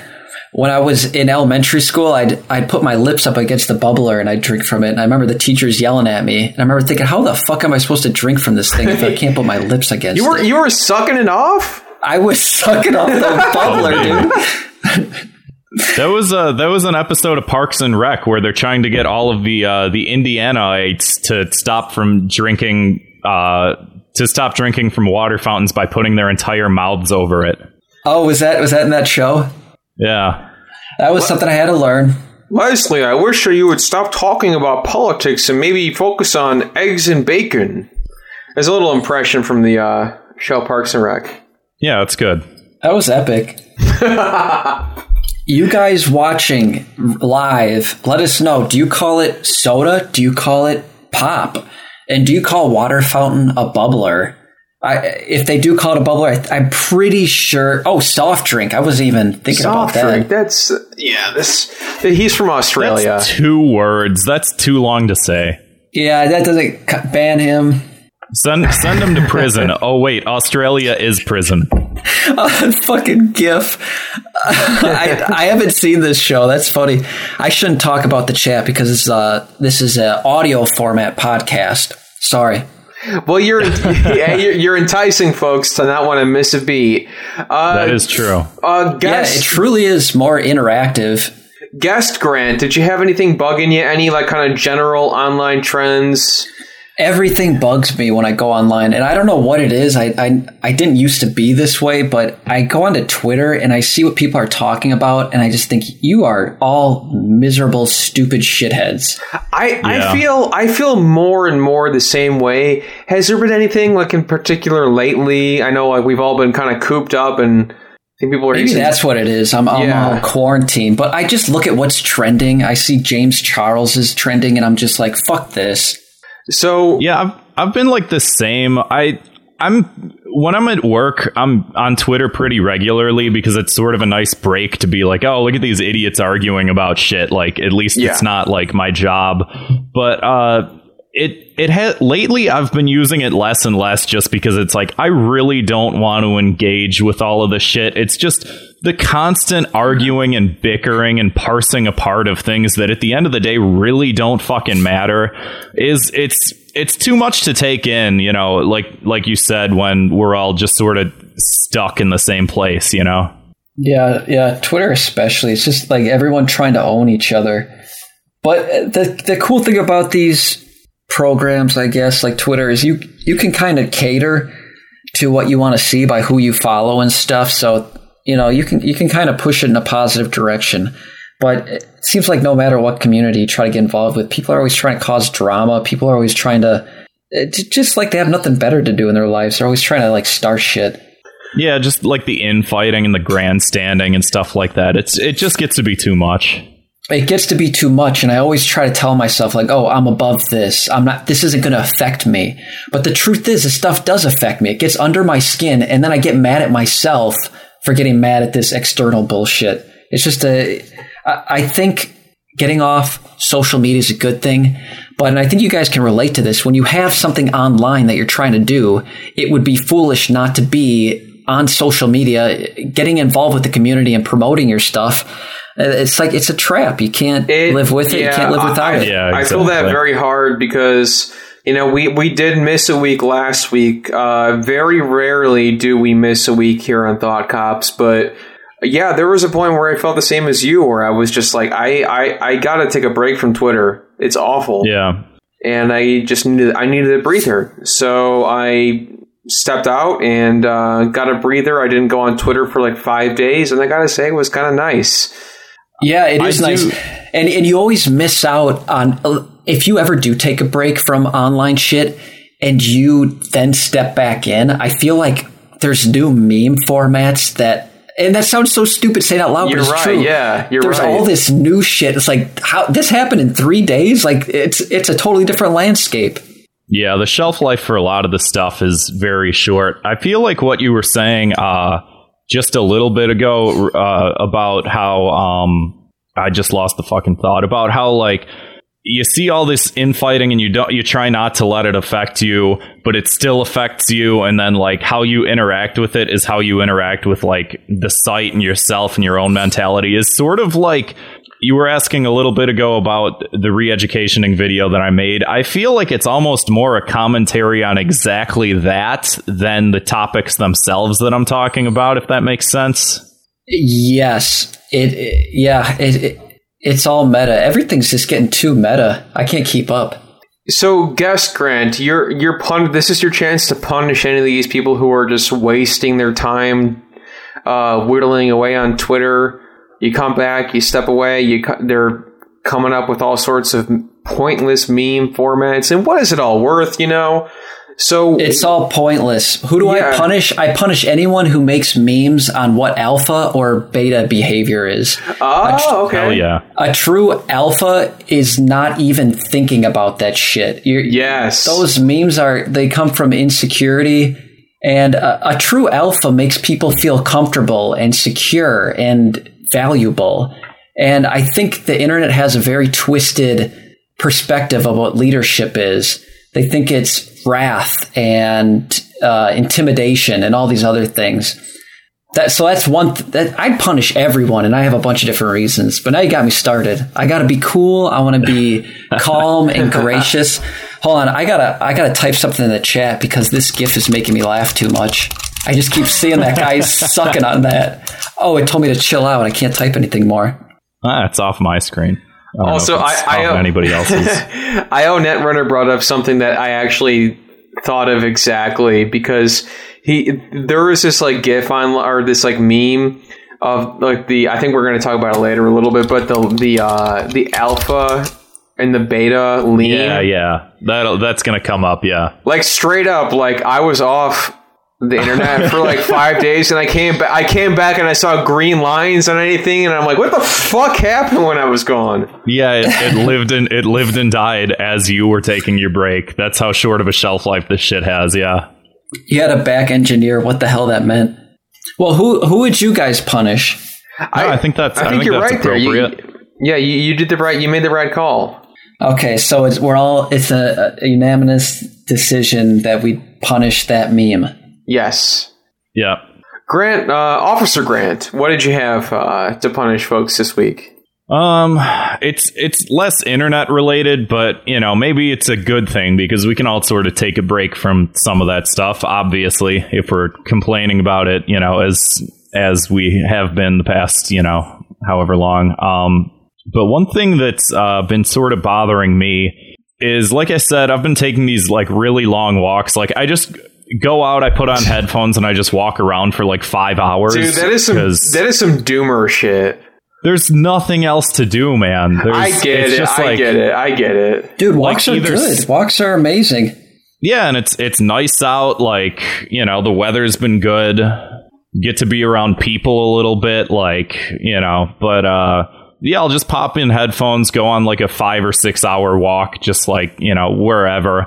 when I was in elementary school. I'd I'd put my lips up against the bubbler and I'd drink from it. And I remember the teachers yelling at me. And I remember thinking, how the fuck am I supposed to drink from this thing if I can't put my lips against You were it? you were sucking it off? I was sucking off the bubbler, dude. That was uh that was an episode of Parks and Rec where they're trying to get all of the uh, the Indianaites to stop from drinking uh to stop drinking from water fountains by putting their entire mouths over it. Oh, was that was that in that show? Yeah. That was something I had to learn. Leslie, I wish you would stop talking about politics and maybe focus on eggs and bacon. There's a little impression from the uh, show Parks and Rec. Yeah, that's good. That was epic. you guys watching live, let us know. Do you call it soda? Do you call it pop? And do you call water fountain a bubbler? I, if they do call it a bubbler, I, I'm pretty sure. Oh, soft drink. I wasn't even thinking Soft about drink. that. That's yeah. This he's from Australia. That's two words. That's too long to say. Yeah, that doesn't ban him. Send send them to prison. oh wait, Australia is prison. fucking gif. I, I haven't seen this show. That's funny. I shouldn't talk about the chat because it's uh this is a audio format podcast. Sorry. Well, you're, yeah, you're you're enticing folks to not want to miss a beat. Uh, That is true. uh, Yeah, guest it truly is more interactive. guest Grant. Did you have anything bugging you? Any like kind of general online trends? Everything bugs me when I go online, and I don't know what it is. I, I I didn't used to be this way, but I go onto Twitter and I see what people are talking about, and I just think you are all miserable, stupid shitheads. I, I feel I feel more and more the same way. Has there been anything like in particular lately? I know like we've all been kind of cooped up, and I think people are Maybe using- that's what it is. I'm, I'm Yeah. all quarantined, but I just look at what's trending. I see James Charles is trending, and I'm just like, fuck this. So. Yeah, I've I've been like the same. I I'm when I'm at work, I'm on Twitter pretty regularly because it's sort of a nice break to be like, oh, look at these idiots arguing about shit. Like at least Yeah. it's not like my job. But uh it it had lately I've been using it less and less just because it's like I really don't want to engage with all of the shit. It's just the constant arguing and bickering and parsing apart of things that at the end of the day really don't fucking matter is it's it's too much to take in, you know, like like you said when we're all just sort of stuck in the same place, you know. Yeah, yeah. Twitter especially. It's just like everyone trying to own each other. But the the cool thing about these programs, I guess, like Twitter, is you you can kind of cater to what you want to see by who you follow and stuff. So you know you can you can kind of push it in a positive direction. But it seems like no matter what community you try to get involved with, people are always trying to cause drama. People are always trying to eh, it's just like they have nothing better to do in their lives. They're always trying to like start shit. Yeah, just like the infighting and the grandstanding and stuff like that. It's it just gets to be too much. it gets to be too much and i always try to tell myself like oh i'm above this i'm not this isn't going to affect me but the truth is this stuff does affect me it gets under my skin and then i get mad at myself for getting mad at this external bullshit it's just a i, I think getting off social media is a good thing but and i think you guys can relate to this when you have something online that you're trying to do it would be foolish not to be on social media getting involved with the community and promoting your stuff uh, it's like it's a trap. You can't It- live with it. yeah, you can't live without I, it. Yeah, I feel that very hard because you know we we did miss a week last week. Uh, very rarely do we miss a week here on Thought Cops, but yeah, there was a point where I felt the same as you, where I was just like, I I, I got to take a break from Twitter. It's awful. Yeah. and I just needed I needed a breather. So I stepped out and uh, got a breather. I didn't go on Twitter for like five days, and I gotta say it was kind of nice. Yeah, it is I nice, do- and and you always miss out on if you ever do take a break from online shit and you then step back in. I feel like there's new meme formats that. And that sounds so stupid saying out loud, You're but it's right, true. yeah, you're There's right. all this new shit. It's like how this happened in three days. Like it's it's a totally different landscape. Yeah, the shelf life for a lot of the stuff is very short. I feel like what you were saying uh, just a little bit ago uh, about how um, I just lost the fucking thought about how like you see all this infighting and you don't you try not to let it affect you, but it still affects you, and then like how you interact with it is how you interact with like the site and yourself and your own mentality is sort of like you were asking a little bit ago about the re-educationing video that I made. I feel like it's almost more a commentary on exactly that than the topics themselves that I'm talking about, if that makes sense. Yes, it, it- yeah, it, it it's all meta. Everything's just getting too meta. I can't keep up. So, guest Grant, you're you're pun- This is your chance to punish any of these people who are just wasting their time, uh, whittling away on Twitter. You come back, you step away. You co- they're coming up with all sorts of pointless meme formats, and what is it all worth? You know. So It's all pointless. Who do Yeah. I punish? I punish anyone who makes memes on what alpha or beta behavior is. oh, okay, Hell yeah. A true alpha is not even thinking about that shit. You're, Yes, those memes are they come from insecurity and a, a true alpha makes people feel comfortable and secure and valuable and i think the internet has a very twisted perspective of what leadership is they think it's wrath and uh, intimidation and all these other things that so that's one th- that I'd punish everyone, and I have a bunch of different reasons. But now you got me started. I got to be cool. I want to be calm and gracious. Hold on, I gotta I gotta type something in the chat because this GIF is making me laugh too much. I just keep seeing that guy sucking on that. Oh, it told me to chill out. I can't type anything more. Ah, it's off my screen. I Also, I- I, uh, anybody else's. I IO Netrunner brought up something that I actually thought of exactly because he there was this like GIF on or this like meme of like the I think we're going to talk about it later a little bit, but the the uh, the alpha and the beta lean, yeah, yeah. That that's gonna come up. Yeah. like straight up, like I was off the internet for like five days, and I came back. I came back and I saw green lines on anything, and I'm like, what the fuck happened when I was gone? Yeah, it, it lived and it lived and died as you were taking your break. That's how short of a shelf life this shit has. Yeah. You had a back engineer. What the hell that meant? Well, who who would you guys punish? No, I think that's. I think, you're that's right there. You- yeah, you, you did the right. You made the right call. Okay, so it's we're all it's a, a unanimous decision that we punish that meme. Yes. Yeah. Grant, uh, Officer Grant, what did you have uh, to punish folks this week? Um, it's it's less internet related, but you know maybe it's a good thing because we can all sort of take a break from some of that stuff. Obviously, if we're complaining about it, you know, as as we have been the past, you know, however long. Um, but one thing that's uh, been sort of bothering me is, like I said, I've been taking these like really long walks. Like I just go out, I put on headphones, and I just walk around for like five hours. Dude, that is some 'cause- that is some doomer shit. there's nothing else to do, man. There's, I get it's it. Just I like, get it. I get it. Dude, Like walks are good. Walks are amazing. Yeah, and it's it's nice out. Like you know, the weather's been good. Get to be around people a little bit. Like you know, but uh, yeah, I'll just pop in headphones, go on like a five or six hour walk, just like you know wherever.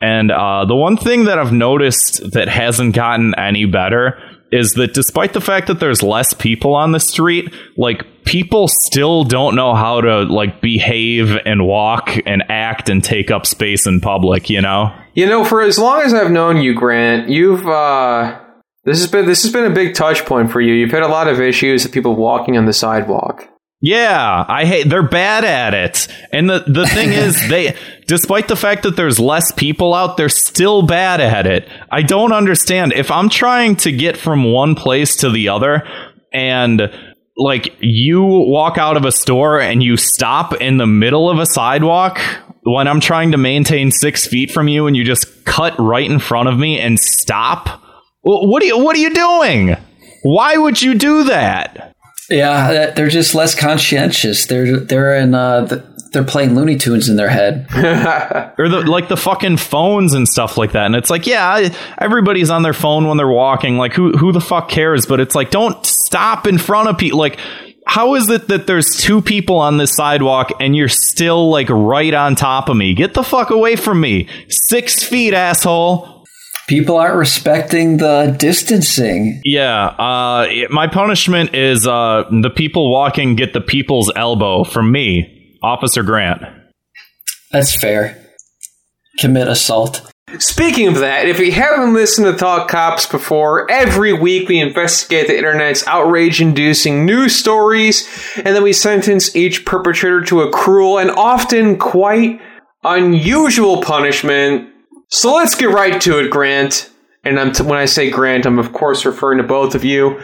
And uh, the one thing that I've noticed that hasn't gotten any better is that despite the fact that there's less people on the street, like people still don't know how to like behave and walk and act and take up space in public, you know? You know, for as long as I've known you, Grant, you've uh, this has been this has been a big touch point for you. You've had a lot of issues with people walking on the sidewalk. Yeah, I hate they're bad at it. And the the thing is they despite the fact that there's less people out, they're still bad at it. I don't understand. If I'm trying to get from one place to the other and like you walk out of a store and you stop in the middle of a sidewalk, when I'm trying to maintain six feet from you and you just cut right in front of me and stop? What are you What are you doing? Why would you do that? Yeah, they're just less conscientious. They're they're in uh, they're playing Looney Tunes in their head, or the, like the fucking phones and stuff like that. And it's like, yeah, everybody's on their phone when they're walking. Like, who who the fuck cares? But it's like, don't stop in front of people. Like, how is it that there's two people on this sidewalk and you're still like right on top of me? Get the fuck away from me! Six feet, asshole. People aren't respecting the distancing. Yeah, uh, my punishment is uh, the people walking get the people's elbow from me, Officer Grant. That's fair. Commit assault. Speaking of that, if you haven't listened to Thought Cops before, every week we investigate the internet's outrage inducing news stories, and then we sentence each perpetrator to a cruel and often quite unusual punishment so let's get right to it, Grant. And I'm t- when I say Grant, I'm of course referring to both of you.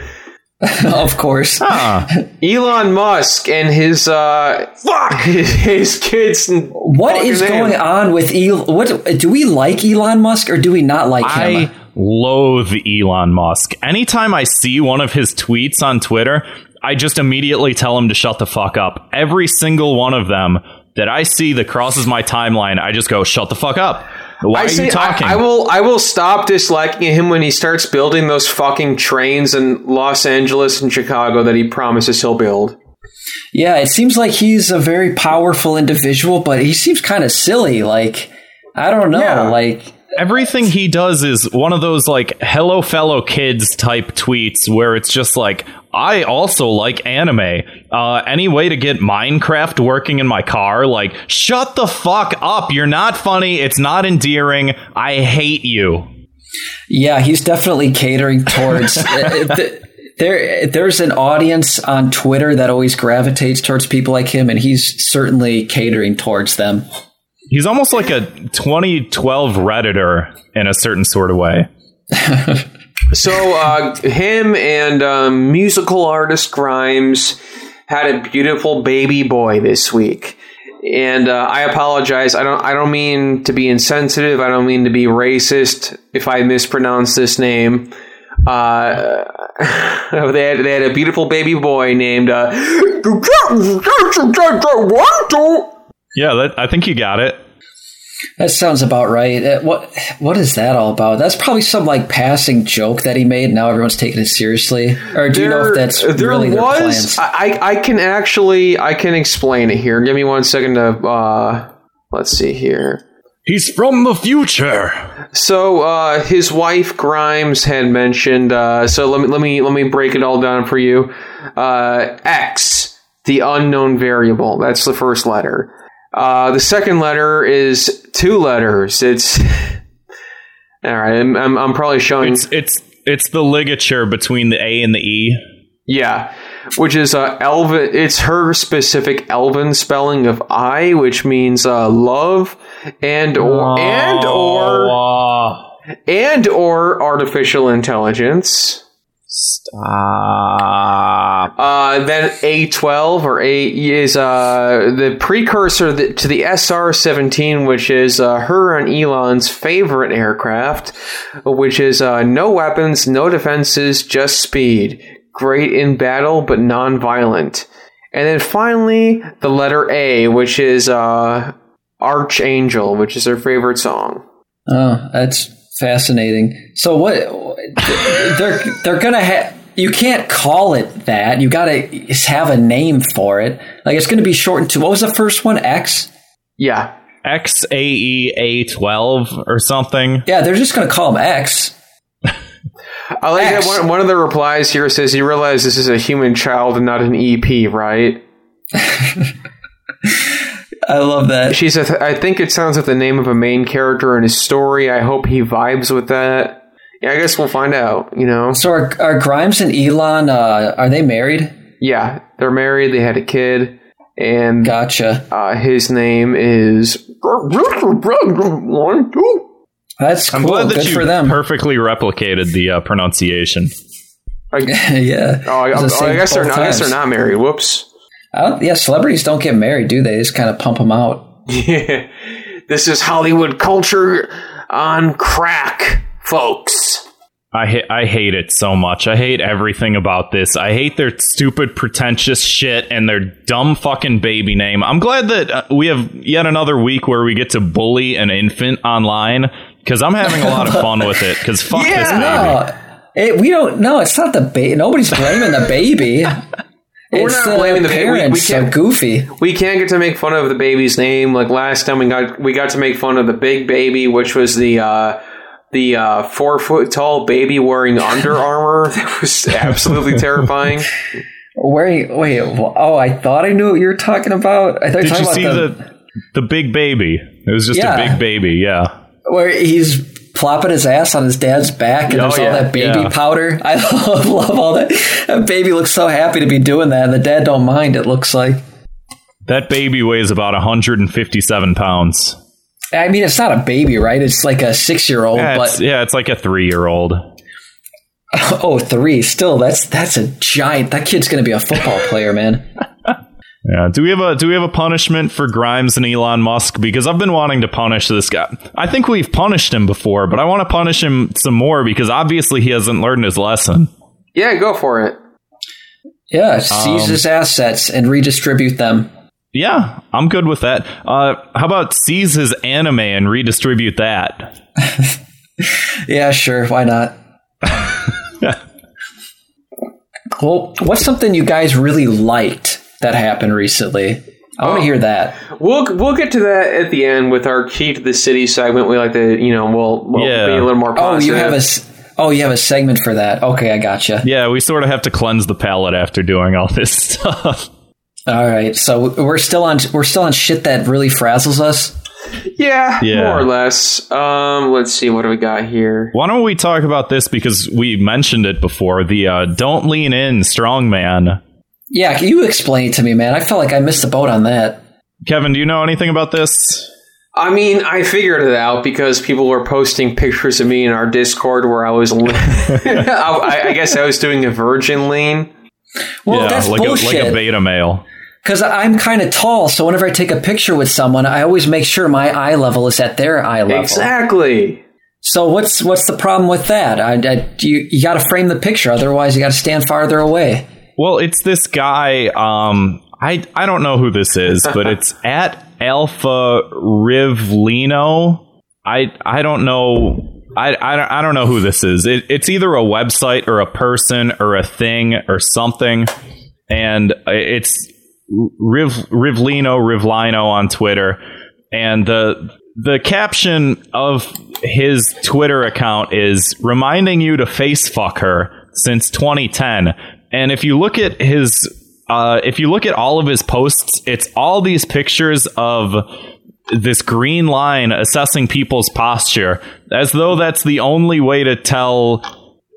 of course. Huh. Elon Musk and his uh fuck his, kids. What is going on with Elon? What do we like Elon Musk or do we not like him? I loathe Elon Musk. Anytime I see one of his tweets on Twitter, I just immediately tell him to shut the fuck up. Every single one of them that I see that crosses my timeline, I just go, shut the fuck up. Why I are say, you talking? I, I, will. I will stop disliking him when he starts building those fucking trains in Los Angeles and Chicago that he promises he'll build. Yeah, it seems like he's a very powerful individual, but he seems kind of silly. Like I don't know. Yeah. Like everything he does is one of those like hello fellow kids type tweets where it's just like I also like anime. Uh, any way to get Minecraft working in my car? Like, shut the fuck up. You're not funny. It's not endearing. I hate you. Yeah, he's definitely catering towards. Uh, there, there's an audience on Twitter that always gravitates towards people like him, and he's certainly catering towards them. He's almost like a 2012 Redditor in a certain sort of way. so, uh, him and um, musical artist Grimes had a beautiful baby boy this week. And uh, I apologize. I don't. I don't mean to be insensitive. I don't mean to be racist. If I mispronounce this name, uh, they had they had a beautiful baby boy named. Uh, yeah, that, I think you got it. That sounds about right. Uh, what what is that all about? That's probably some like passing joke that he made. Now everyone's taking it seriously. Or do there, you know if that's there really was, their plans? I I can actually I can explain it here. Give me one second to uh, let's see here. He's from the future. So uh, his wife Grimes had mentioned. Uh, so let me let me let me break it all down for you. Uh, X, the unknown variable. That's the first letter. Uh, the second letter is two letters. It's all right. I'm, I'm, I'm probably showing. It's, it's it's the ligature between the A and the E. Yeah, which is uh, Elven. It's her specific Elven spelling of I, which means uh, love and or oh. and or and or artificial intelligence. Stop. Uh, then A12 or A is uh, the precursor to the SR-17, which is uh, her and Elon's favorite aircraft, which is uh, no weapons, no defenses, just speed. Great in battle, but non-violent. And then finally, the letter A, which is uh, Archangel, which is her favorite song. Oh, that's fascinating. So what they're they're gonna have. You can't call it that. You got to have a name for it. Like it's going to be shortened to what was the first one? X. Yeah. X A E A twelve or something. Yeah, they're just going to call them X. I like X. that one, one of the replies here says you realize this is a human child and not an EP, right? I love that. She says, I think it sounds like the name of a main character in a story. I hope he vibes with that. Yeah, I guess we'll find out, you know? So are, are Grimes and Elon, uh, are they married? Yeah, they're married. They had a kid. And gotcha. Uh, his name is. That's cool. I'm glad that Good you for them. perfectly replicated the uh, pronunciation. I, yeah. Oh, I, I, I guess they're not. I guess they're not married. Whoops yeah, celebrities don't get married, do they? they just kind of pump them out. Yeah. This is Hollywood culture on crack, folks. I ha- I hate it so much. I hate everything about this. I hate their stupid, pretentious shit and their dumb fucking baby name. I'm glad that uh, we have yet another week where we get to bully an infant online because I'm having a lot of fun with it. Because fuck Yeah, this baby. No, it, we don't. No, it's not the baby. Nobody's blaming the baby. We're it's not blaming the baby. We- we so can't- goofy. We can't get to make fun of the baby's name. Like last time we got we got to make fun of the big baby, which was the uh the uh, four foot tall baby wearing Under Armour. That was absolutely terrifying. Wait, wait. Oh, I thought I knew what you were talking about. I thought you Did were you talking see about the the big baby? It was just Yeah. a big baby. Yeah. where he's plopping his ass on his dad's back and Oh, there's yeah, all that baby yeah. powder. I love, love all that. That baby looks so happy to be doing that, and the dad don't mind. It looks like. That baby weighs about 157 pounds. I mean, it's not a baby, right? It's like a six-year-old, Yeah, but it's, yeah, it's like a three year old. oh, three. Still, that's that's a giant. That kid's going to be a football player, man. Yeah. Do we have a do we have a punishment for Grimes and Elon Musk? Because I've been wanting to punish this guy. I think we've punished him before, but I want to punish him some more because obviously he hasn't learned his lesson. Yeah, go for it. Yeah, seize Um, his assets and redistribute them. Yeah, I'm good with that. Uh, how about seize his anime and redistribute that? Yeah, sure. Why not? well, what's something you guys really liked that happened recently? I want to hear that. We'll we'll get to that at the end with our key to the city segment. We like to you know we'll, we'll Yeah. be a little more. Oh, you have a s- oh, you have a segment for that. Okay, I gotcha. Yeah, we sort of have to cleanse the palate after doing all this stuff. All right, so we're still on we're still on shit that really frazzles us. yeah, Yeah. more or less. Um, let's see what do we got here. Why don't we talk about this because we mentioned it before? The uh, don't lean in strongman. Yeah, can you explain it to me, man? I felt like I missed the boat on that. Kevin, do you know anything about this? I mean, I figured it out because people were posting pictures of me in our Discord where I was. I, I guess I was doing a virgin lean. Well, yeah, that's like a, like a beta male. Because I'm kind of tall, so whenever I take a picture with someone, I always make sure my eye level is at their eye level. Exactly. So what's what's the problem with that? I, I, you you got to frame the picture, otherwise you got to stand farther away. Well, it's this guy. Um, I I don't know who this is, but it's at Alpha Rivlino. I I don't know. I, I, don't- I don't know who this is. It, it's either a website or a person or a thing or something, and it's Riv, Rivlino Rivlino on Twitter, and the the caption of his Twitter account is reminding you to face fuck her since 2010. And if you look at his, uh, if you look at all of his posts, it's all these pictures of this green line assessing people's posture as though that's the only way to tell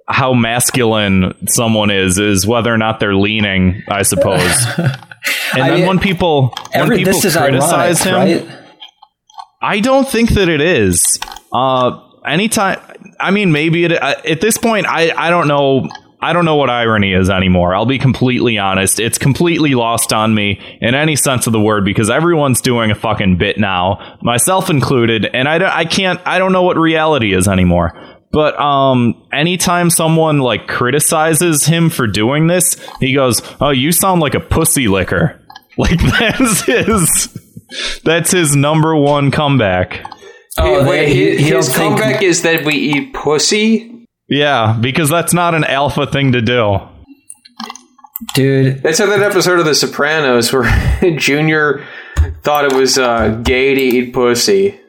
how masculine someone is is whether or not they're leaning i suppose and I then mean, when people when Every, people this is criticize ironic, him right? I don't think that it is. Uh, anytime, I mean, maybe it, uh, at this point, I, I don't know. I don't know what irony is anymore. I'll be completely honest. It's completely lost on me in any sense of the word because everyone's doing a fucking bit now, myself included, and I, don't- I can't, I don't know what reality is anymore. But um, anytime someone like criticizes him for doing this, he goes, "Oh, you sound like a pussy licker." Like that's his. That's his number one comeback. Oh, Wait, he- his, he his don't think- comeback is that we eat pussy. Yeah, because that's not an alpha thing to do. dude. That's how that episode of The Sopranos where Junior thought it was uh, gay to eat pussy.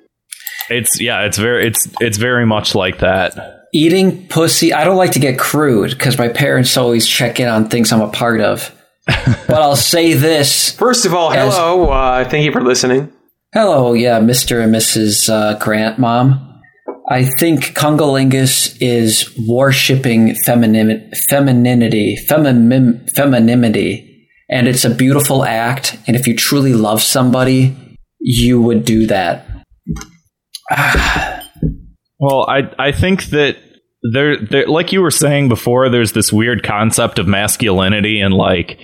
It's yeah, it's very it's it's very much like that. Eating pussy. I don't like to get crude because my parents always check in on things I'm a part of. but I'll say this. First of all, As- hello. Uh, thank you for listening. Hello, yeah, Mr. and Mrs. Uh, Grant, Mom. I think cunnilingus is worshipping femini- femininity, feminim- femininity, and it's a beautiful act. And if you truly love somebody, you would do that. Well, I I think that there there like you were saying before, there's this weird concept of masculinity and like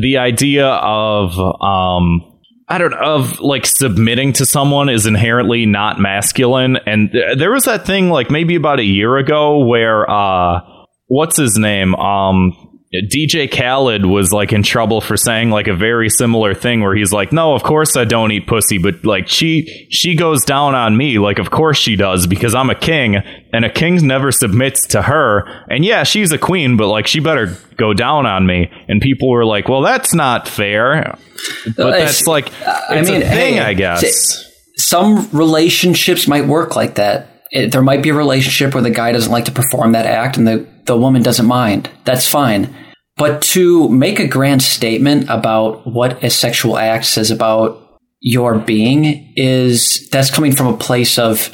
the idea of um I don't of like submitting to someone is inherently not masculine. And th- there was that thing like maybe about a year ago where uh what's his name? Um DJ Khaled was like in trouble for saying like a very similar thing where he's like, "No, of course I don't eat pussy, but like she she goes down on me, like of course she does because I'm a king and a king never submits to her. And yeah, she's a queen, but like she better go down on me." And people were like, "Well, that's not fair." But uh, that's like I mean, a thing, hey, I guess. some relationships might work like that. It, there might be a relationship where the guy doesn't like to perform that act and the, the woman doesn't mind. That's fine. But to make a grand statement about what a sexual act says about your being is that's coming from a place of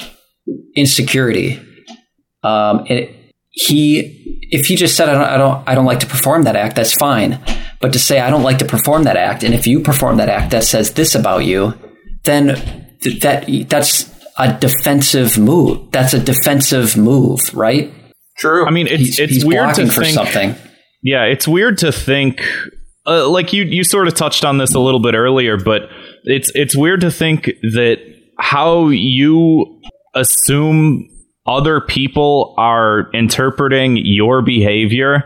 insecurity. Um, it, he, if he just said, I don't, I don't, I don't like to perform that act, that's fine. But to say, I don't like to perform that act, and if you perform that act that says this about you, then th- that, that's a defensive move. That's a defensive move, right? True. I mean, it's He's, it's he's weird blocking to for think something. Yeah, it's weird to think uh, like you you sort of touched on this a little bit earlier, but it's it's weird to think that how you assume other people are interpreting your behavior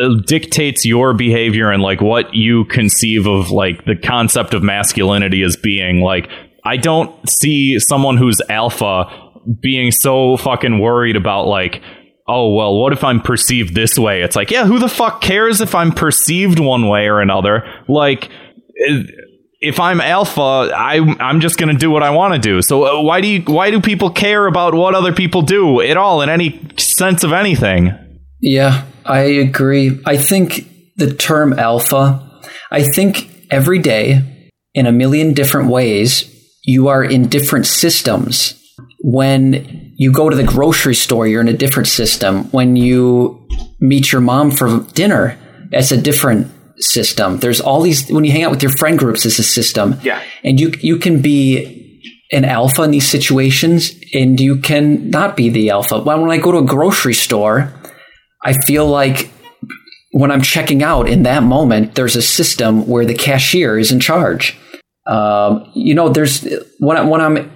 uh, dictates your behavior and like what you conceive of like the concept of masculinity as being. Like I don't see someone who's alpha being so fucking worried about like oh well what if i'm perceived this way it's like yeah who the fuck cares if i'm perceived one way or another like if i'm alpha I, i'm just gonna do what i want to do so uh, why do you why do people care about what other people do at all in any sense of anything Yeah, I agree. I think the term alpha, I think every day in a million different ways, you are in different systems. When you go to the grocery store, you're in a different system. When you meet your mom for dinner, it's a different system. There's all these, when you hang out with your friend groups, it's a system. Yeah. And you, you can be an alpha in these situations and you can not be the alpha. When when I go to a grocery store, I feel like when I'm checking out in that moment, there's a system where the cashier is in charge. Um, you know, there's when, I, when I'm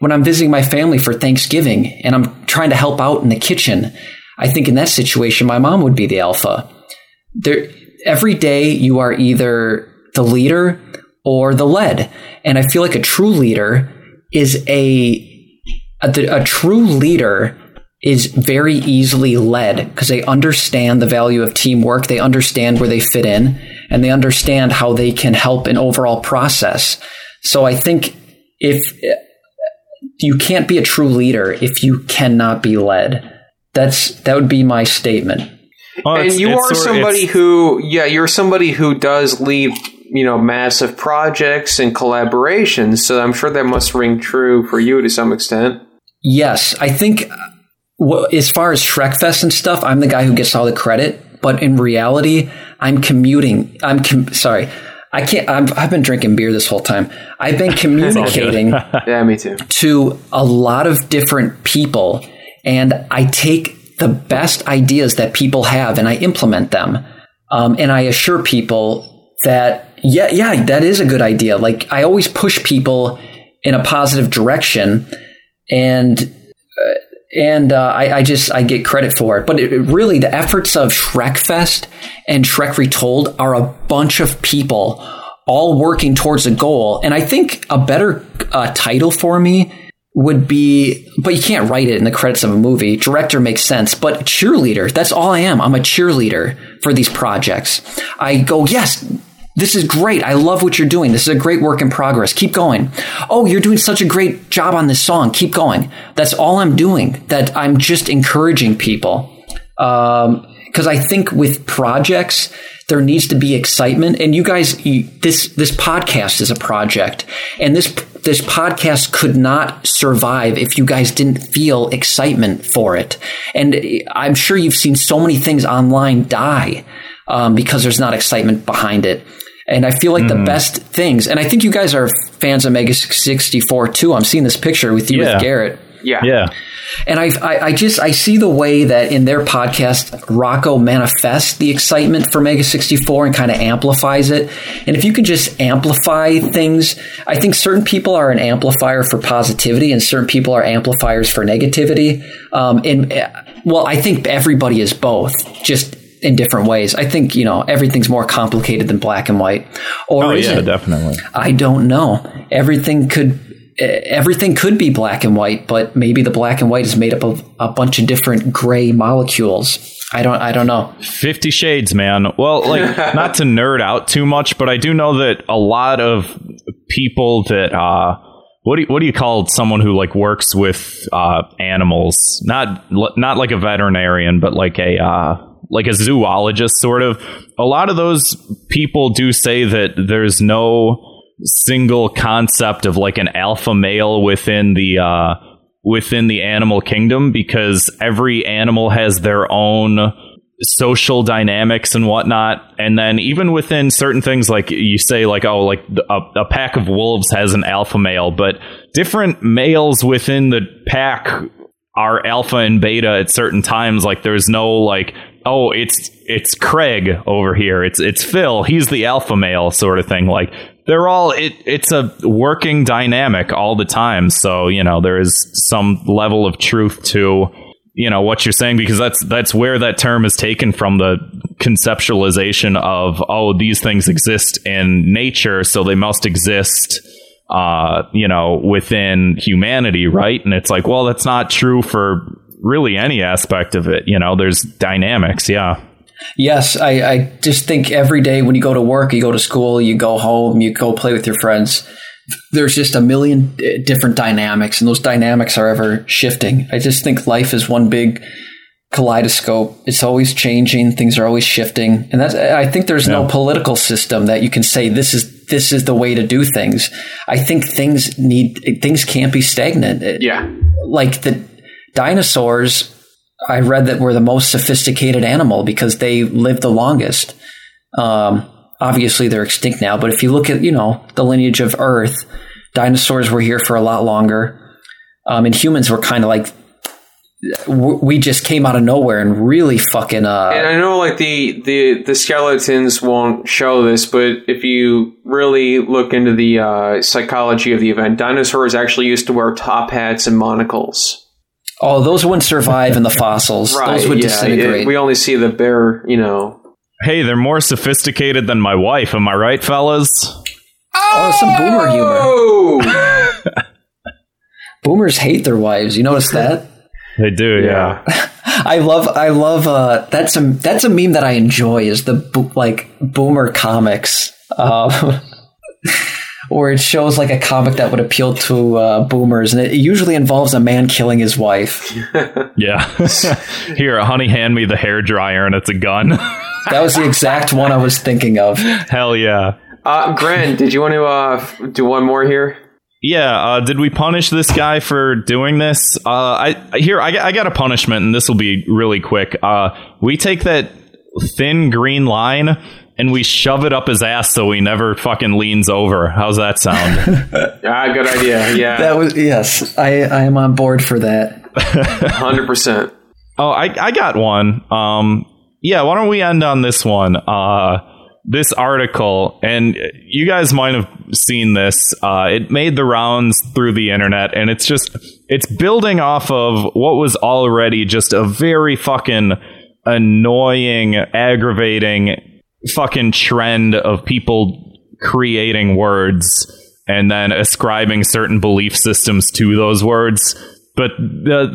when I'm visiting my family for Thanksgiving and I'm trying to help out in the kitchen. I think in that situation, my mom would be the alpha. There, every day you are either the leader or the led, and I feel like a true leader is a a, a true leader is very easily led because they understand the value of teamwork, they understand where they fit in, and they understand how they can help an overall process. So I think if you can't be a true leader if you cannot be led. That's that would be my statement. Well, and you are somebody it's- who, yeah, you're somebody who does lead, you know, massive projects and collaborations. So I'm sure that must ring true for you to some extent. Yes, I think well, as far as Shrek Fest and stuff, I'm the guy who gets all the credit. But in reality, I'm commuting. I'm com- sorry. I can't. I'm, I've been drinking beer this whole time. I've been communicating Yeah, me too. to a lot of different people, and I take the best ideas that people have and I implement them. Um, and I assure people that yeah, yeah, that is a good idea. Like I always push people in a positive direction, and uh, and uh, I, I just I get credit for it. But it, really, the efforts of Shrek Fest and Shrek Retold are a bunch of people all working towards a goal. And I think a better uh, title for me would be, but you can't write it in the credits of a movie. Director makes sense, but cheerleader. That's all I am. I'm a cheerleader for these projects. I go, yes, this is great. I love what you're doing. This is a great work in progress. Keep going. Oh, you're doing such a great job on this song. Keep going. That's all I'm doing. That I'm just encouraging people. Um, because I think with projects, there needs to be excitement. And you guys, you, this this podcast is a project, and this this podcast could not survive if you guys didn't feel excitement for it. And I'm sure you've seen so many things online die um, because there's not excitement behind it. And I feel like the best things, and I think you guys are fans of Mega 64 too. I'm seeing this picture with you Yeah. with Garrett. Yeah. Yeah. And I, I, I just I see the way that in their podcast, Rocco manifests the excitement for Mega 64 and kind of amplifies it. And if you can just amplify things, I think certain people are an amplifier for positivity and certain people are amplifiers for negativity. Um, and well, I think everybody is both, just in different ways. I think you know everything's more complicated than black and white. Or Oh yeah, it? definitely. I don't know. Everything could everything could be black and white, but maybe the black and white is made up of a bunch of different gray molecules. I don't I don't know. Fifty Shades, man. Well, like not to nerd out too much, but I do know that a lot of people that uh what do you, what do you call someone who like works with uh animals? Not not like a veterinarian, but like a uh like a zoologist sort of. A lot of those people do say that there's no single concept of like an alpha male within the uh within the animal kingdom because every animal has their own social dynamics and whatnot and then even within certain things like you say like oh like a, a pack of wolves has an alpha male but different males within the pack are alpha and beta at certain times like there's no like oh it's it's craig over here. It's it's phil. He's the alpha male sort of thing. Like they're all it it's a working dynamic all the time. So you know there is some level of truth to you know what you're saying because that's that's where that term is taken from the conceptualization of oh these things exist in nature so they must exist uh you know within humanity right? And it's like well that's not true for really any aspect of it you know there's dynamics yeah Yes, I, I just think every day when you go to work, you go to school, you go home, you go play with your friends, there's just a million uh, different dynamics, and those dynamics are ever shifting. I just think life is one big kaleidoscope. It's always changing, things are always shifting. And that's I think there's no political system that you can say this is this is the way to do things. I think things need things can't be stagnant. Yeah. like the dinosaurs i read that were the most sophisticated animal because they lived the longest um, obviously they're extinct now but if you look at you know the lineage of earth dinosaurs were here for a lot longer um, and humans were kind of like we just came out of nowhere and really fucking uh, And I know like the, the the skeletons won't show this, but if you really look into the uh, psychology of the event, dinosaurs actually used to wear top hats and monocles. Oh those wouldn't survive in the fossils right, those would yeah, disintegrate it- we only see the bare, you know. hey they're more sophisticated than my wife am i right fellas oh some boomer humor Oh, boomers hate their wives you notice that they do yeah. I love, I love. Uh, that's a that's a meme that I enjoy. Is the bo- like boomer comics, uh, where it shows like a comic that would appeal to uh, boomers, and it usually involves a man killing his wife. Yeah. Here, honey, hand me the hair dryer and it's a gun. That was the exact one I was thinking of. Hell yeah. uh, Gren, did you want to uh, do one more here? Yeah, uh, did we punish this guy for doing this? Uh, I here I, got- I got a punishment, and this will be really quick. Uh, we take that thin green line and we shove it up his ass so he never fucking leans over. How's that sound? Ah, good idea. Yeah, That was yes. I I am on board for that. hundred percent. oh, I I got one. Um, yeah, why don't we end on this one? Uh, this article, and you guys might have seen this. Uh, it made the rounds through the internet, and it's just it's building off of what was already just a very fucking annoying, aggravating fucking trend of people creating words and then ascribing certain belief systems to those words. But the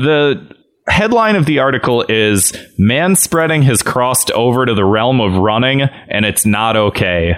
the headline of the article is man spreading has crossed over to the realm of running and it's not okay.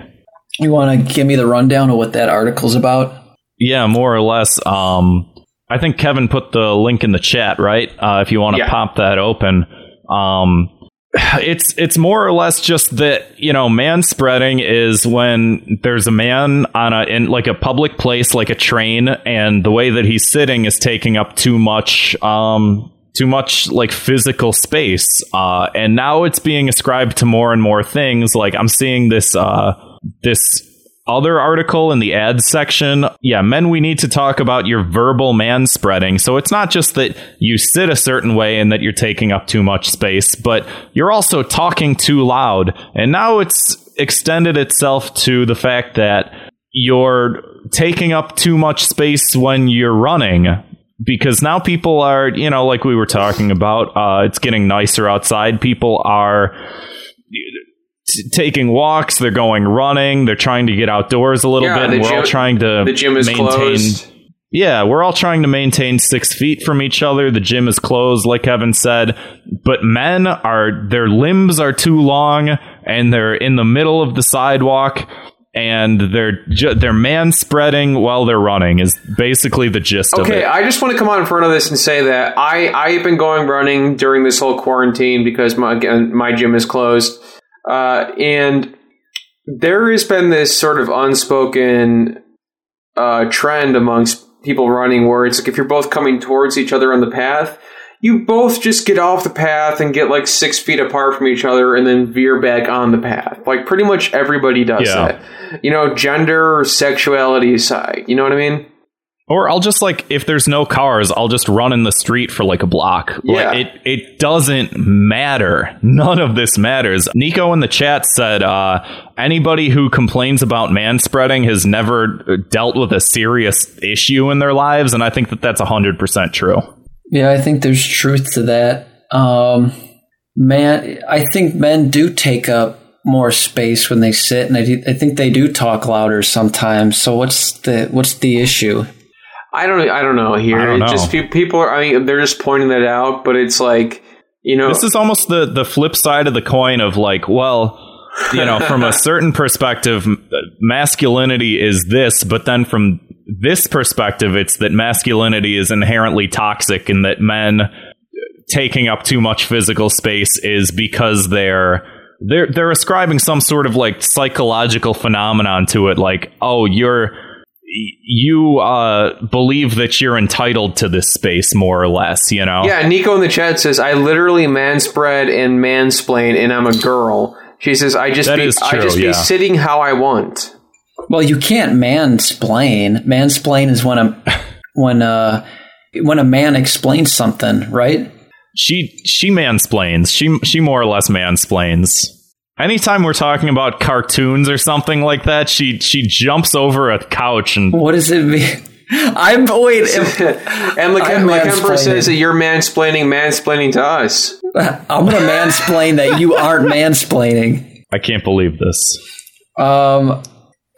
You want to give me the rundown of what that article's about? Yeah, more or less. Um, I think Kevin put the link in the chat, right? Uh, if you want to Yeah. pop that open. Um, it's it's more or less just that you know man spreading is when there's a man on a in like a public place like a train and the way that he's sitting is taking up too much um too much like physical space. Uh and now it's being ascribed to more and more things. Like i'm seeing this uh this other article in the ads section, yeah, men, we need to talk about your verbal man spreading. So it's not just that you sit a certain way and that you're taking up too much space, but you're also talking too loud. And now it's extended itself to the fact that you're taking up too much space when you're running because now people are, you know, like we were talking about, uh, it's getting nicer outside. People are t- taking walks, they're going running, they're trying to get outdoors a little Yeah, bit, and we're gym- all trying to the gym is maintain. closed. Yeah, we're all trying to maintain six feet from each other. The gym is closed, like Kevin said. But men are, their limbs are too long and they're in the middle of the sidewalk and they're, ju- they're man spreading while they're running is basically the gist of it. Okay. I just want to come on in front of this and say that I I've been going running during this whole quarantine because my again, my gym is closed, uh, and there has been this sort of unspoken uh, trend amongst people running where it's like if you're both coming towards each other on the path. You both just get off the path and get like six feet apart from each other and then veer back on the path. Like pretty much everybody does Yeah. that. You know, gender, sexuality aside. You know what I mean? Or I'll just like if there's no cars, I'll just run in the street for like a block. Yeah. Like it it doesn't matter. None of this matters. Nico in the chat said uh anybody who complains about man spreading has never uh, dealt with a serious issue in their lives and I think that that's 100% true. Yeah, I think there's truth to that. Um, man, I think men do take up more space when they sit, and I, do, I think they do talk louder sometimes. So what's the what's the issue? I don't. I don't know. Here, don't know. just pe- people are. I mean, they're just pointing that out, but it's like you know. This is almost the the flip side of the coin of like, well, you know, from a certain perspective, uh, masculinity is this, but then from this perspective, it's that masculinity is inherently toxic and that men uh, taking up too much physical space is because they're they're they're ascribing some sort of like psychological phenomenon to it like oh you're you uh believe that you're entitled to this space more or less you know yeah, Nico in the chat says I literally manspread and mansplain, and I'm a girl. She says I just That be is I true, just yeah. be sitting how I want. Well, you can't mansplain. Mansplain is when a when uh when a man explains something, right? she she mansplains. She she more or less mansplains. Anytime we're talking about cartoons or something like that, she she jumps over a couch and What does it mean? I'm wait. if- And like, I'm like Emperor says that you're mansplaining, mansplaining to us. I'm gonna mansplain that you aren't mansplaining. I can't believe this. Um,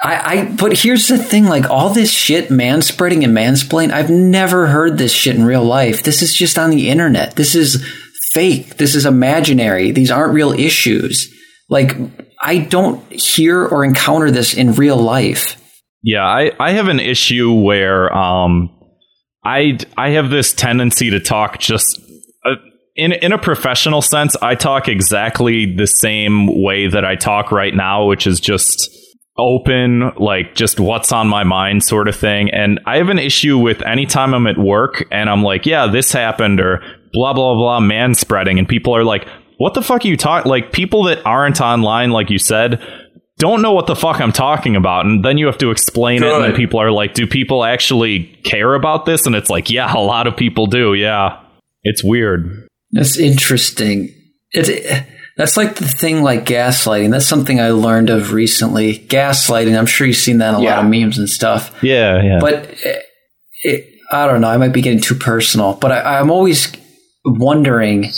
I, I, but here's the thing: like all this shit, manspreading and mansplain. I've never heard this shit in real life. This is just on the internet. This is fake. This is imaginary. These aren't real issues. Like I don't hear or encounter this in real life. Yeah, I, I have an issue where um I I have this tendency to talk just uh, in in a professional sense. I talk exactly the same way that I talk right now, which is just open, like just what's on my mind sort of thing. And I have an issue with anytime I'm at work and I'm like, yeah, this happened or blah blah blah man spreading and people are like, what the fuck are you talking like people that aren't online like you said don't know what the fuck I'm talking about. And then you have to explain it. And then people are like, do people actually care about this? And it's like, yeah, a lot of people do. Yeah. It's weird. That's interesting. It, that's like the thing like gaslighting. That's something I learned of recently. Gaslighting. I'm sure you've seen that in a lot of memes and stuff. Yeah. Yeah. But it, it, I don't know. I might be getting too personal. But I, I'm always wondering: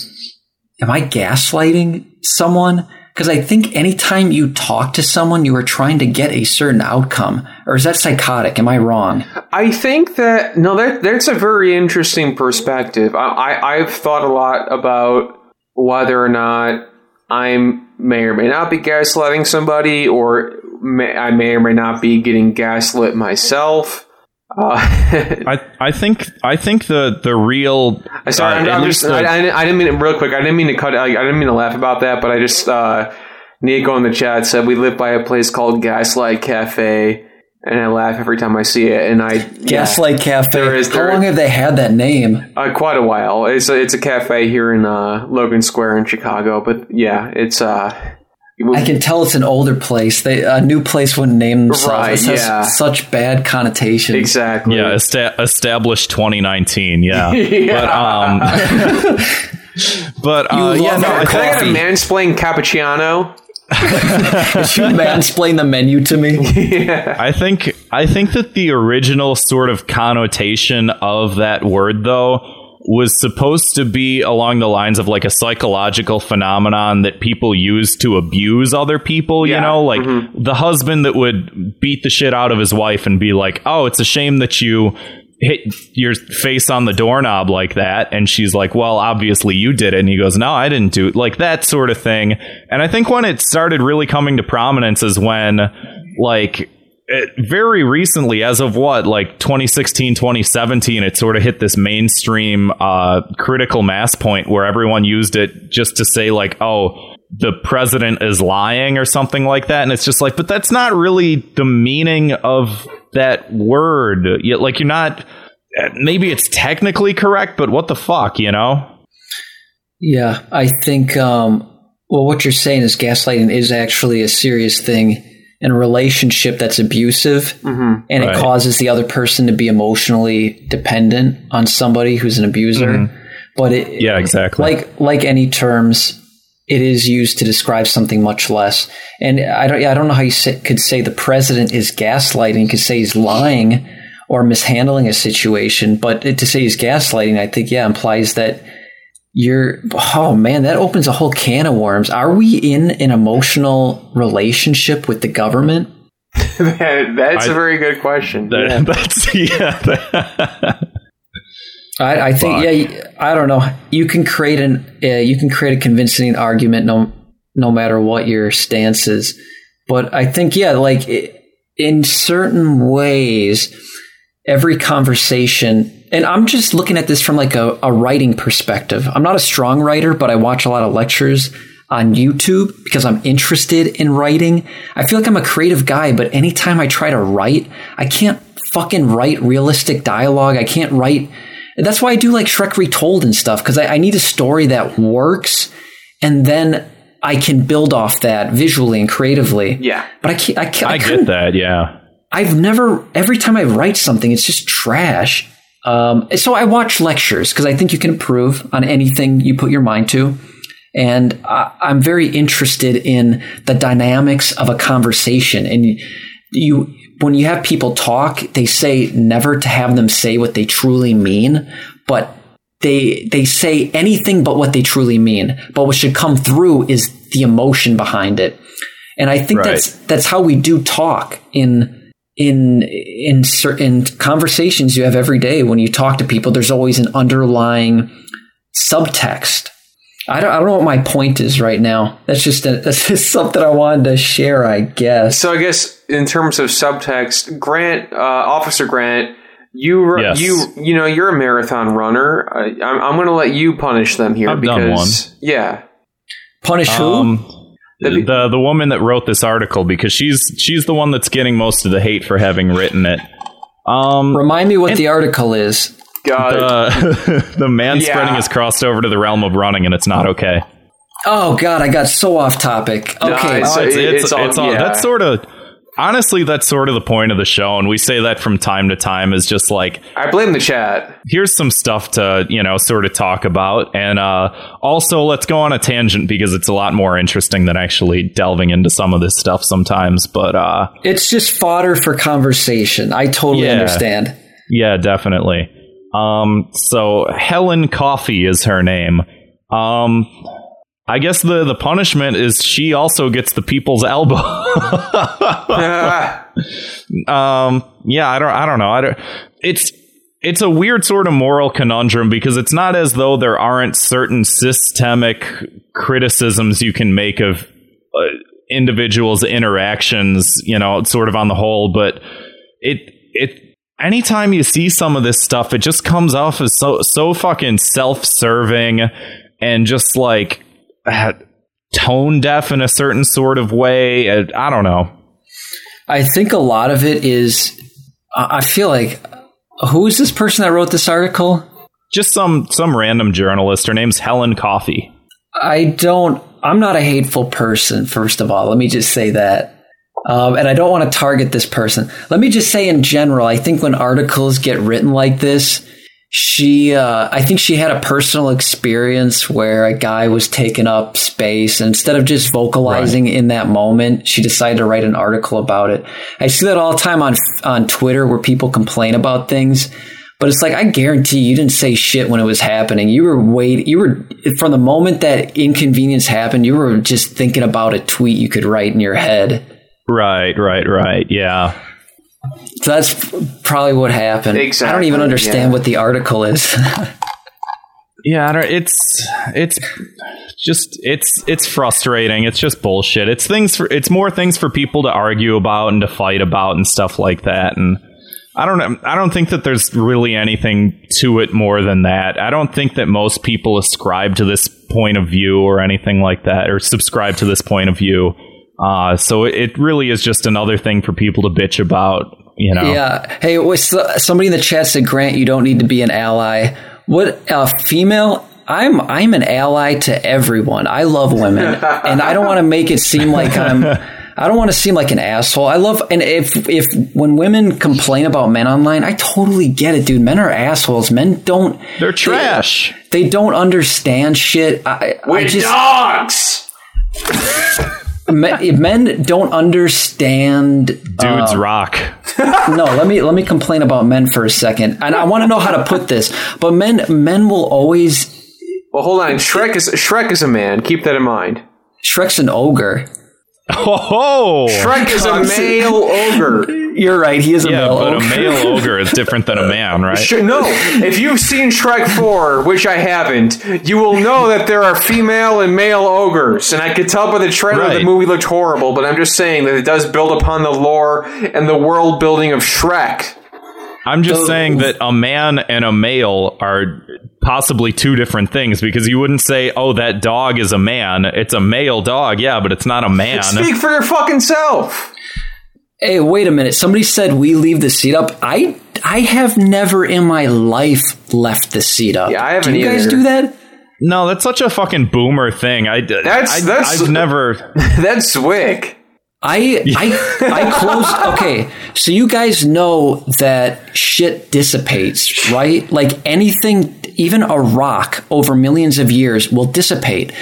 Am I gaslighting someone? Because I think anytime you talk to someone, you are trying to get a certain outcome. Or is that psychotic? Am I wrong? I think that no, that that's a very interesting perspective. I, I I've thought a lot about whether or not I may or may not be gaslighting somebody, or may, I may or may not be getting gaslit myself. Uh, I, I think I think the the real I sorry, uh, I'm, I'm just, the- I, I, I didn't mean it real quick. I didn't mean to cut. I, I didn't mean to laugh about that, but I just uh, Nico in the chat said we live by a place called Gaslight Cafe, and I laugh every time I see it. And I yeah, Gaslight Cafe. There is- How there- long have they had that name? uh, quite a while. It's a, it's a cafe here in uh, Logan Square in Chicago, but yeah, it's uh, I can tell it's an older place. They a new place wouldn't name themselves. Right, It has yeah. such bad connotations. exactly. Yeah, esta- established 2019. Yeah, Yeah. but um, but uh, yeah, no, our I Can I get a coffee. mansplain cappuccino? Did you mansplain the menu to me? I think I think that the original sort of connotation of that word though was supposed to be along the lines of like a psychological phenomenon that people use to abuse other people, you know, like Mm-hmm. the husband that would beat the shit out of his wife and be like, "Oh, it's a shame that you hit your face on the doorknob like that." And she's like, "Well, obviously you did it." And he goes, "No, I didn't do it." Like that sort of thing. And I think when it started really coming to prominence is when like very recently as of what like 2016 2017 it sort of hit this mainstream uh, critical mass point where everyone used it just to say like oh the president is lying or something like that. And it's just like but that's not really the meaning of that word. You- like you're not maybe it's technically correct but what the fuck you know? Yeah, I think. Um, well, what you're saying is gaslighting is actually a serious thing in a relationship that's abusive, mm-hmm. and it causes the other person to be emotionally dependent on somebody who's an abuser. Mm-hmm. But it, yeah exactly like like any terms, it is used to describe something much less. And I don't yeah, I don't know how you say, could say the president is gaslighting. You could say he's lying or mishandling a situation, but to say he's gaslighting, I think yeah implies that you're oh man that opens a whole can of worms. Are we in an emotional relationship with the government? That- that's a I- very good question. That- Yeah. that's yeah that- I, I think Fuck. yeah. I don't know. You can create an uh, you can create a convincing argument no no matter what your stance is. But I think yeah, like in certain ways, every conversation. And I'm just looking at this from like a, a writing perspective. I'm not a strong writer, but I watch a lot of lectures on YouTube because I'm interested in writing. I feel like I'm a creative guy, but anytime I try to write, I can't fucking write realistic dialogue. I can't write. That's why I do like Shrek Retold and stuff because I, I need a story that works, and then I can build off that visually and creatively. Yeah. but I can't. I, can't, I couldn't- get that yeah I've never. Every time I write something, it's just trash. Um, so I watch lectures because I think you can improve on anything you put your mind to, and I, I'm very interested in the dynamics of a conversation. And you, when you have people talk, they say never to have them say what they truly mean, but they they say anything but what they truly mean. But what should come through is the emotion behind it. And I think Right. that's that's how we do talk in in in certain conversations you have every day when you talk to people. There's always an underlying subtext. I don't, I don't know what my point is right now. That's just a, that's just something I wanted to share, I guess. So I guess in terms of subtext, Grant, uh, Officer Grant, you ru- Yes. you you know you're a marathon runner. I, I'm, I'm going to let you punish them here I've done because yeah, Punish who? Um, That'd be- the the woman that wrote this article because she's she's the one that's getting most of the hate for having written it. Um, Remind me what the article is. God, the the man Yeah. spreading has crossed over to the realm of running, and it's not okay. Oh God, I got so off topic. No, Okay, it's- Oh, it's, it's, it's it's all- yeah. that's sort of honestly that's sort of the point of the show, and we say that from time to time is just like I blame the chat. here's some stuff to you know sort of talk about and uh also let's go on a tangent because it's a lot more interesting than actually delving into some of this stuff sometimes but uh it's just fodder for conversation. I totally Yeah. understand. yeah definitely um so helen Coffey is her name um I guess the, the punishment is she also gets the people's elbow. Ah, um yeah i don't i don't know i don't it's it's a weird sort of moral conundrum because it's not as though there aren't certain systemic criticisms you can make of uh, individuals interactions you know sort of on the whole but it it anytime you see some of this stuff it just comes off as so so fucking self-serving and just like tone deaf in a certain sort of way Uh, i don't know I think a lot of it is. I I feel like who is this person that wrote this article? just some some random journalist. Her name's Helen Coffey. I don't. I'm not a hateful person. First of all, let me just say that. Um, and I don't want to target this person. Let me just say in general, I think when articles get written like this, she, uh, I think she had a personal experience where a guy was taking up space. And instead of just vocalizing right. in that moment, she decided to write an article about it. I see that all the time on, on Twitter where people complain about things. But it's like I guarantee you didn't say shit when it was happening. You were wait You were from the moment that inconvenience happened. You were just thinking about a tweet you could write in your head. Right, right, right. Yeah. So that's probably what happened. Exactly. I don't even understand yeah. what the article is. yeah, it's it's just it's it's frustrating. It's just bullshit. It's things for it's more things for people to argue about and to fight about and stuff like that. And I don't I don't think that there's really anything to it more than that. I don't think that most people ascribe to this point of view or anything like that or subscribe to this point of view. Uh, so it really is just another thing for people to bitch about, you know. Yeah. Hey, somebody in the chat said, Grant, you don't need to be an ally. What uh, female? I'm I'm an ally to everyone. I love women, and I don't want to make it seem like I'm. I don't want to seem like an asshole. I love and if if when women complain about men online, I totally get it, dude. Men are assholes. Men don't. They're trash. They, they don't understand shit. I, We're I just, dogs. men don't understand. Dudes uh, rock. no, let me let me complain about men for a second, and I want to know how to put this. But men men will always. Well, hold on. Shrek is Shrek is a man. Keep that in mind. Shrek's an ogre. Oh, Shrek is a male ogre. You're right. He is a yeah, male but ogre. a male ogre is different than a uh, man, right? no, if you've seen Shrek 4, which I haven't, you will know that there are female and male ogres. And I could tell by the trailer right. the movie looked horrible, but I'm just saying that it does build upon the lore and the world building of Shrek. I'm just saying that a man and a male are possibly two different things because you wouldn't say, "Oh, that dog is a man." It's a male dog, yeah, but it's not a man. Speak for your fucking self. Hey, wait a minute. Somebody said we leave the seat up. I I have never in my life left the seat up. Yeah, I haven't. Do you guys do that? No, that's such a fucking boomer thing. I that's I, that's I've never. That's Zwick. I I I closed. Okay, so you guys know that shit dissipates, right? Like anything, even a rock over millions of years will dissipate.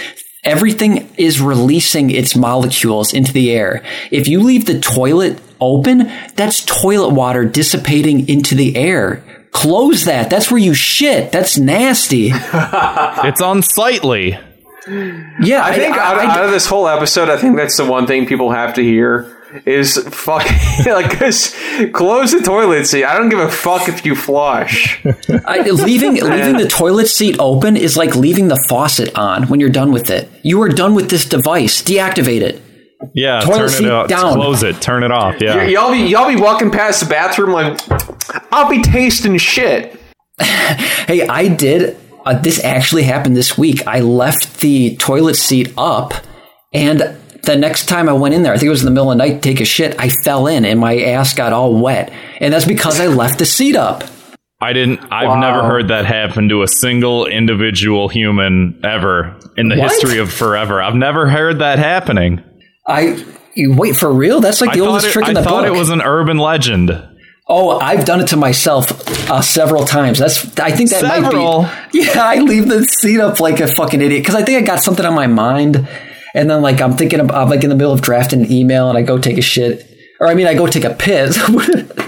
Everything is releasing its molecules into the air. If you leave the toilet open, that's toilet water dissipating into the air. Close that. That's where you shit. That's nasty. it's unsightly. Yeah, I think I, out, I, out, of this whole episode, I think that's the one thing people have to hear is fucking like just close the toilet seat. I don't give a fuck if you flush. I, leaving leaving the toilet seat open is like leaving the faucet on when you're done with it. You are done with this device. Deactivate it. Yeah, toilet turn it off. Down. Close it. Turn it off. Yeah. Y- y'all be y'all be walking past the bathroom like I'll be tasting shit. hey, I did. Uh, this actually happened this week. I left the toilet seat up, and the next time I went in there, I think it was in the middle of the night, take a shit. I fell in, and my ass got all wet, and that's because I left the seat up. I didn't. I've wow. never heard that happen to a single individual human ever in the what? history of forever. I've never heard that happening. I you wait for real. That's like the oldest it, trick in the book. I thought it was an urban legend. Oh, I've done it to myself uh, several times. That's I think that several. might be. Yeah, I leave the seat up like a fucking idiot because I think I got something on my mind, and then like I'm thinking of I'm like in the middle of drafting an email and I go take a shit, or I mean I go take a piss.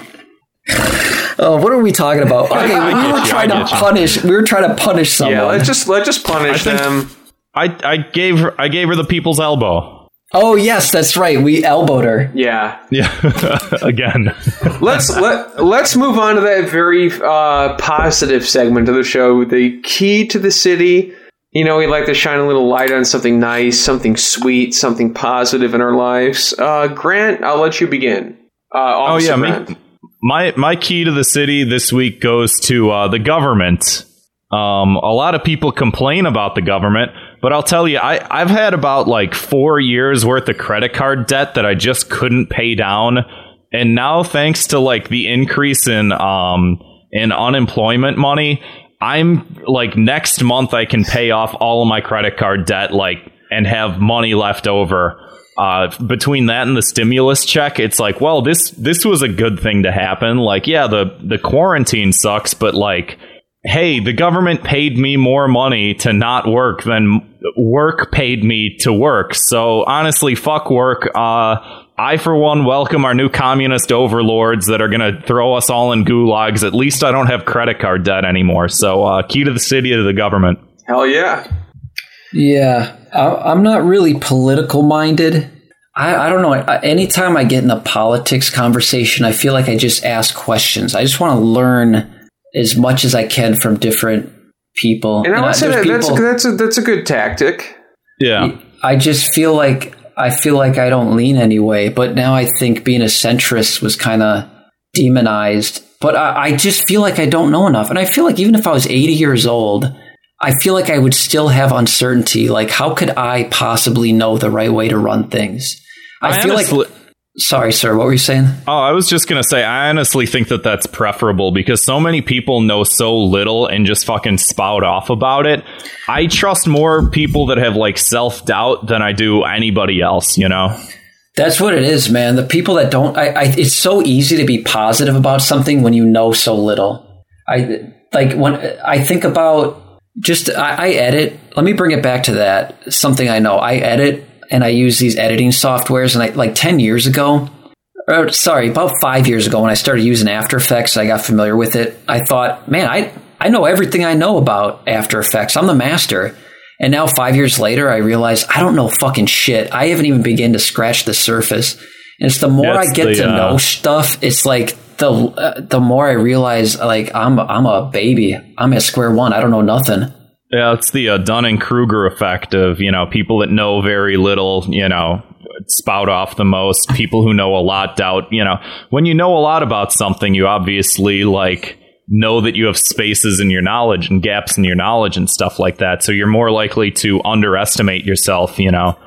Oh, what are we talking about? Okay, we were trying to punish. We were trying to punish someone. Yeah, let's just let's just punish I them. I I gave her I gave her the people's elbow. Oh yes, that's right. We elbowed her. Yeah, yeah. Again, let's let let's move on to that very uh, positive segment of the show. The key to the city. You know, we like to shine a little light on something nice, something sweet, something positive in our lives. Uh, Grant, I'll let you begin. Uh, oh yeah, me, my my key to the city this week goes to uh, the government. Um, a lot of people complain about the government, but I'll tell you, I, I've had about like four years worth of credit card debt that I just couldn't pay down. And now, thanks to like the increase in um in unemployment money, I'm like next month I can pay off all of my credit card debt like and have money left over. Uh, between that and the stimulus check, it's like, well, this this was a good thing to happen. Like, yeah, the the quarantine sucks, but like, hey, the government paid me more money to not work than work paid me to work. So honestly, fuck work. Uh, I, for one, welcome our new communist overlords that are going to throw us all in gulags. At least I don't have credit card debt anymore. So, uh, key to the city to the government. Hell yeah. Yeah, I, am not really political minded. I, I don't know. Anytime I get in a politics conversation, I feel like I just ask questions. I just want to learn as much as I can from different people. And I would say that, people, that's that's a, that's a good tactic. Yeah, I just feel like I feel like I don't lean anyway. But now I think being a centrist was kind of demonized. But I, I just feel like I don't know enough, and I feel like even if I was 80 years old I feel like I would still have uncertainty. Like, how could I possibly know the right way to run things? I, I feel honestly, like. Sorry, sir. What were you saying? Oh, I was just going to say, I honestly think that that's preferable because so many people know so little and just fucking spout off about it. I trust more people that have like self doubt than I do anybody else, you know? That's what it is, man. The people that don't, I, I, it's so easy to be positive about something when you know so little. I like when I think about just I, I, edit. Let me bring it back to that. Something I know. I edit and I use these editing softwares. And I like ten years ago, or sorry, about five years ago, when I started using After Effects, I got familiar with it. I thought, man, I I know everything I know about After Effects. I'm the master. And now five years later, I realize I don't know fucking shit. I haven't even begun to scratch the surface. And it's the more I get the, to uh, know stuff, it's like the uh, the more I realize like I'm I'm a baby. I'm at square one. I don't know nothing. Yeah, it's the uh, Dunning Kruger effect of you know people that know very little, you know, spout off the most. People who know a lot doubt. You know, when you know a lot about something, you obviously like know that you have spaces in your knowledge and gaps in your knowledge and stuff like that. So you're more likely to underestimate yourself. You know.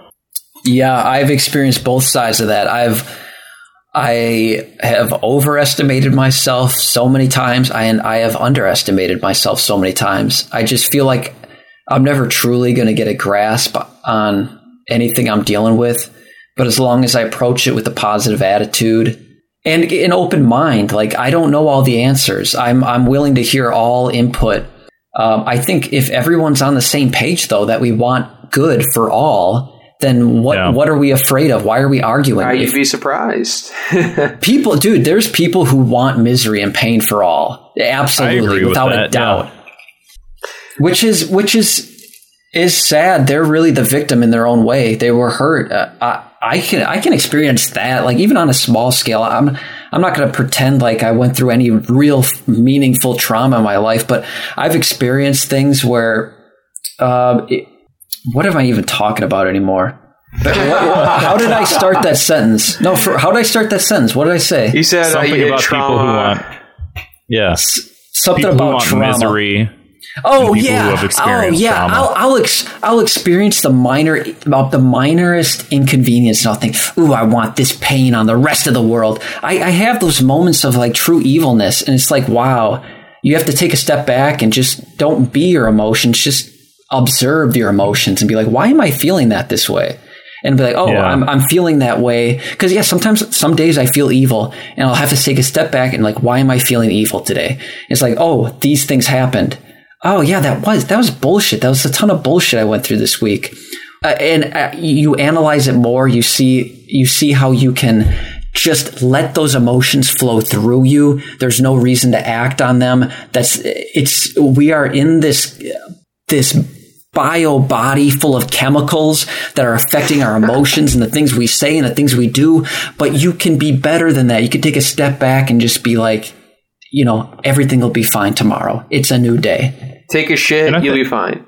Yeah, I've experienced both sides of that. I've I have overestimated myself so many times, and I have underestimated myself so many times. I just feel like I'm never truly going to get a grasp on anything I'm dealing with. But as long as I approach it with a positive attitude and an open mind, like I don't know all the answers, I'm I'm willing to hear all input. Um, I think if everyone's on the same page, though, that we want good for all, then what yeah. what are we afraid of? Why are we arguing? I'd if, be surprised. people, dude, there's people who want misery and pain for all. Absolutely, without with a doubt. Yeah. Which is which is is sad. They're really the victim in their own way. They were hurt. Uh, I, I can I can experience that. Like even on a small scale, I'm I'm not going to pretend like I went through any real meaningful trauma in my life, but I've experienced things where. Uh, it, what am I even talking about anymore? how did I start that sentence? No, for, how did I start that sentence? What did I say? He said something uh, about trauma. people who want, yes, something people about trauma. misery. Oh yeah, oh yeah. Trauma. I'll I'll, ex- I'll experience the minor about the minorest inconvenience. And I'll think, ooh, I want this pain on the rest of the world. I, I have those moments of like true evilness, and it's like, wow, you have to take a step back and just don't be your emotions. Just observe your emotions and be like, why am I feeling that this way? And be like, oh, yeah. I'm, I'm feeling that way. Cause yeah, sometimes, some days I feel evil and I'll have to take a step back and like, why am I feeling evil today? It's like, oh, these things happened. Oh yeah, that was, that was bullshit. That was a ton of bullshit I went through this week. Uh, and uh, you analyze it more. You see, you see how you can just let those emotions flow through you. There's no reason to act on them. That's, it's, we are in this, this bio body full of chemicals that are affecting our emotions and the things we say and the things we do. But you can be better than that. You can take a step back and just be like, you know, everything will be fine tomorrow. It's a new day. Take a shit, you'll be fine.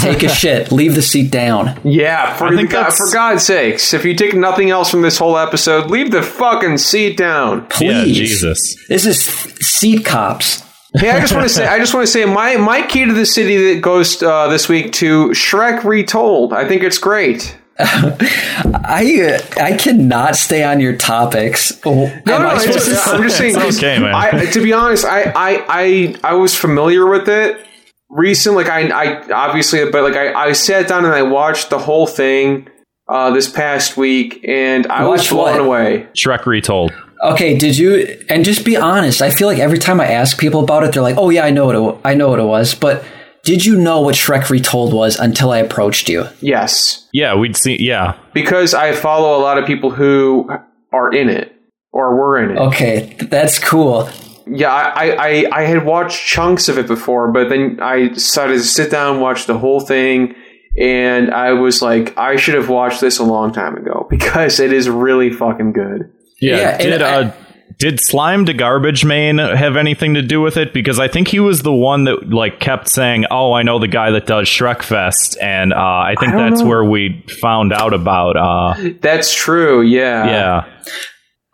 take a shit. Leave the seat down. Yeah, for, God, for God's sakes. If you take nothing else from this whole episode, leave the fucking seat down. Please. Yeah, Jesus. This is seat cops hey, I just want to say, I just want to say, my my key to the city that goes uh, this week to Shrek Retold. I think it's great. I uh, I cannot stay on your topics. no, no, I'm just saying. okay, man. I, to be honest, I, I I I was familiar with it, recent, like I, I obviously, but like I, I sat down and I watched the whole thing uh, this past week, and I was Watch blown what? away. Shrek retold. Okay, did you? And just be honest. I feel like every time I ask people about it, they're like, "Oh yeah, I know what it, I know what it was." But did you know what Shrek Retold was until I approached you? Yes, Yeah, we'd see. Yeah, because I follow a lot of people who are in it or were in it. Okay, that's cool. Yeah, I, I, I had watched chunks of it before, but then I decided to sit down and watch the whole thing, and I was like, I should have watched this a long time ago because it is really fucking good. Yeah. Yeah, and did I- uh, did Slime the Garbage Man have anything to do with it? Because I think he was the one that like kept saying, "Oh, I know the guy that does Shrek Fest," and uh, I think I that's know. where we found out about. Uh, That's true. Yeah. yeah,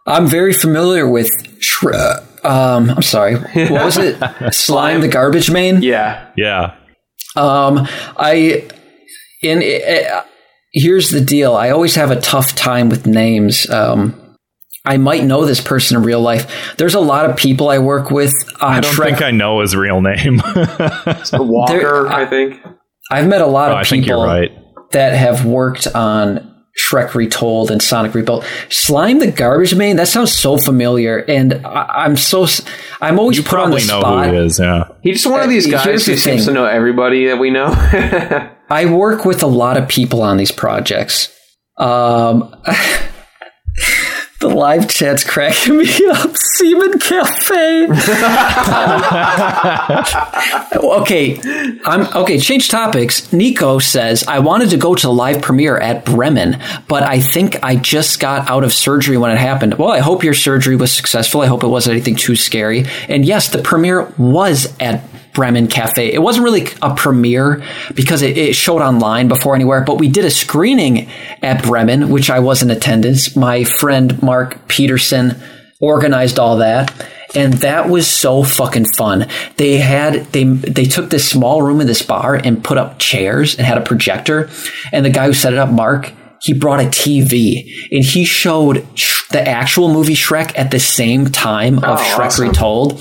I'm very familiar with Shrek. Um, I'm sorry. What was it? Slime the garbage man. Yeah. yeah. Um, I in uh, here's the deal. I always have a tough time with names. Um, I might know this person in real life. There's a lot of people I work with on I don't Shrek. think I know his real name. Walker, There- I think. I've met a lot Oh, of I think you're people right. that have worked on Shrek Retold and Sonic Rebuilt. Slime the Garbage Man. That sounds so familiar, and I, I'm so s- I'm always You put on the probably know spot. who he is. Yeah. He's just one of these Uh, guys here's who the seems to know everybody that we know. I work with a lot of people on these projects. Um, the live chat's cracking me up. Seaman Cafe. okay, I'm okay. Change topics. Nico says I wanted to go to the live premiere at Bremen, but I think I just got out of surgery when it happened. Well, I hope your surgery was successful. I hope it wasn't anything too scary. And yes, the premiere was at Bremen Cafe. It wasn't really a premiere because it, it showed online before anywhere, but we did a screening at Bremen, which I was in attendance. My friend Mark Peterson organized all that. And that was so fucking fun. They had they they took this small room in this bar and put up chairs and had a projector. And the guy who set it up, Mark, he brought a TV and he showed Sh- the actual movie Shrek at the same time of Oh, Shrek awesome. Retold.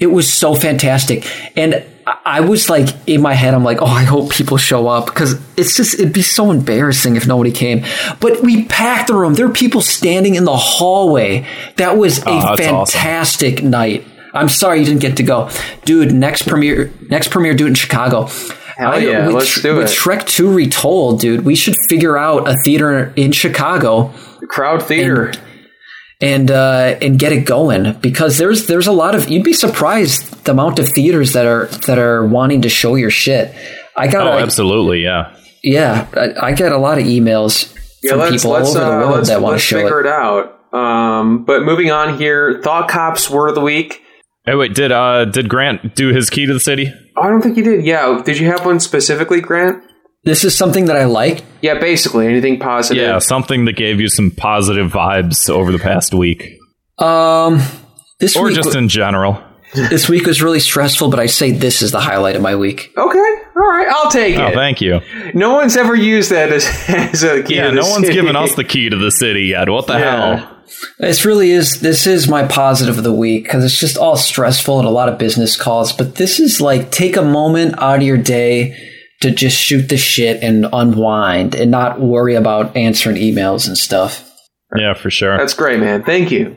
It was so fantastic. And I- I was like, in my head, I'm like, oh, I hope people show up because it's just, it'd be so embarrassing if nobody came. But we packed the room. There were people standing in the hallway. That was a Oh, that's awesome. fantastic night. I'm sorry you didn't get to go. Dude, next premiere, next premiere, do it in Chicago. Hell yeah, with, let's do with it. Shrek 2 Retold, dude, we should figure out a theater in Chicago Crowd theater. and uh, and get it going because there's there's a lot of you'd be surprised the amount of theaters that are that are wanting to show your shit. I got Oh, a, absolutely. Yeah. yeah, I, I get a lot of emails yeah, from let's people all let's, over the uh, world let's, that want to let's show figure it. it out. Um, but moving on here, Thought Cops word of the week. Hey, wait. Did uh did Grant do his key to the city? Oh, I don't think he did. Yeah, did you have one specifically, Grant? This is something that I like. Yeah, basically anything positive. Yeah, something that gave you some positive vibes over the past week, Um, this or week just in general. this week was really stressful, but I say this is the highlight of my week. Okay, all right, I'll take Oh, it. thank you. no one's ever used that as, as a key. Yeah, to the no one's city. given us the key to the city yet. What the Yeah. hell? This really is this is my positive of the week because it's just all stressful and a lot of business calls. But this is like take a moment out of your day to just shoot the shit and unwind and not worry about answering emails and stuff. Yeah, for sure. That's great, man. Thank you.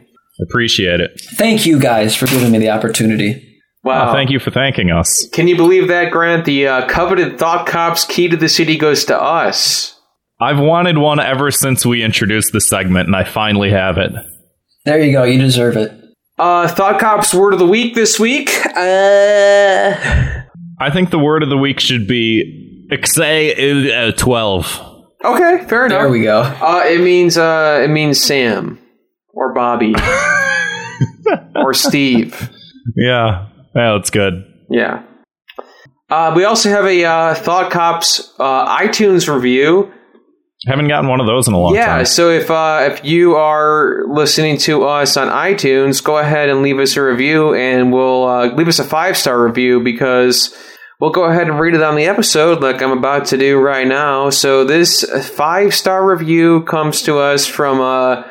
Appreciate it. Thank you guys for giving me the opportunity. Wow. Oh, thank you for thanking us. Can you believe that, Grant? The uh, coveted Thought Cops key to the city goes to us. I've wanted one ever since we introduced the segment, and I finally have it. There you go. You deserve it. Uh, Thought Cops word of the week this week. Uh, I think the word of the week should be Ixay uh, 12. okay, fair enough. There we go. Uh, it means uh, it means Sam or Bobby or Steve. Yeah. Yeah, that's good. Yeah. Uh, we also have a uh, Thought Cops uh, iTunes review. Haven't gotten one of those in a long Yeah, time. Yeah, so if uh, if you are listening to us on iTunes, go ahead and leave us a review, and we'll uh, leave us a five star review because we'll go ahead and read it on the episode, like I'm about to do right now. So this five star review comes to us from uh,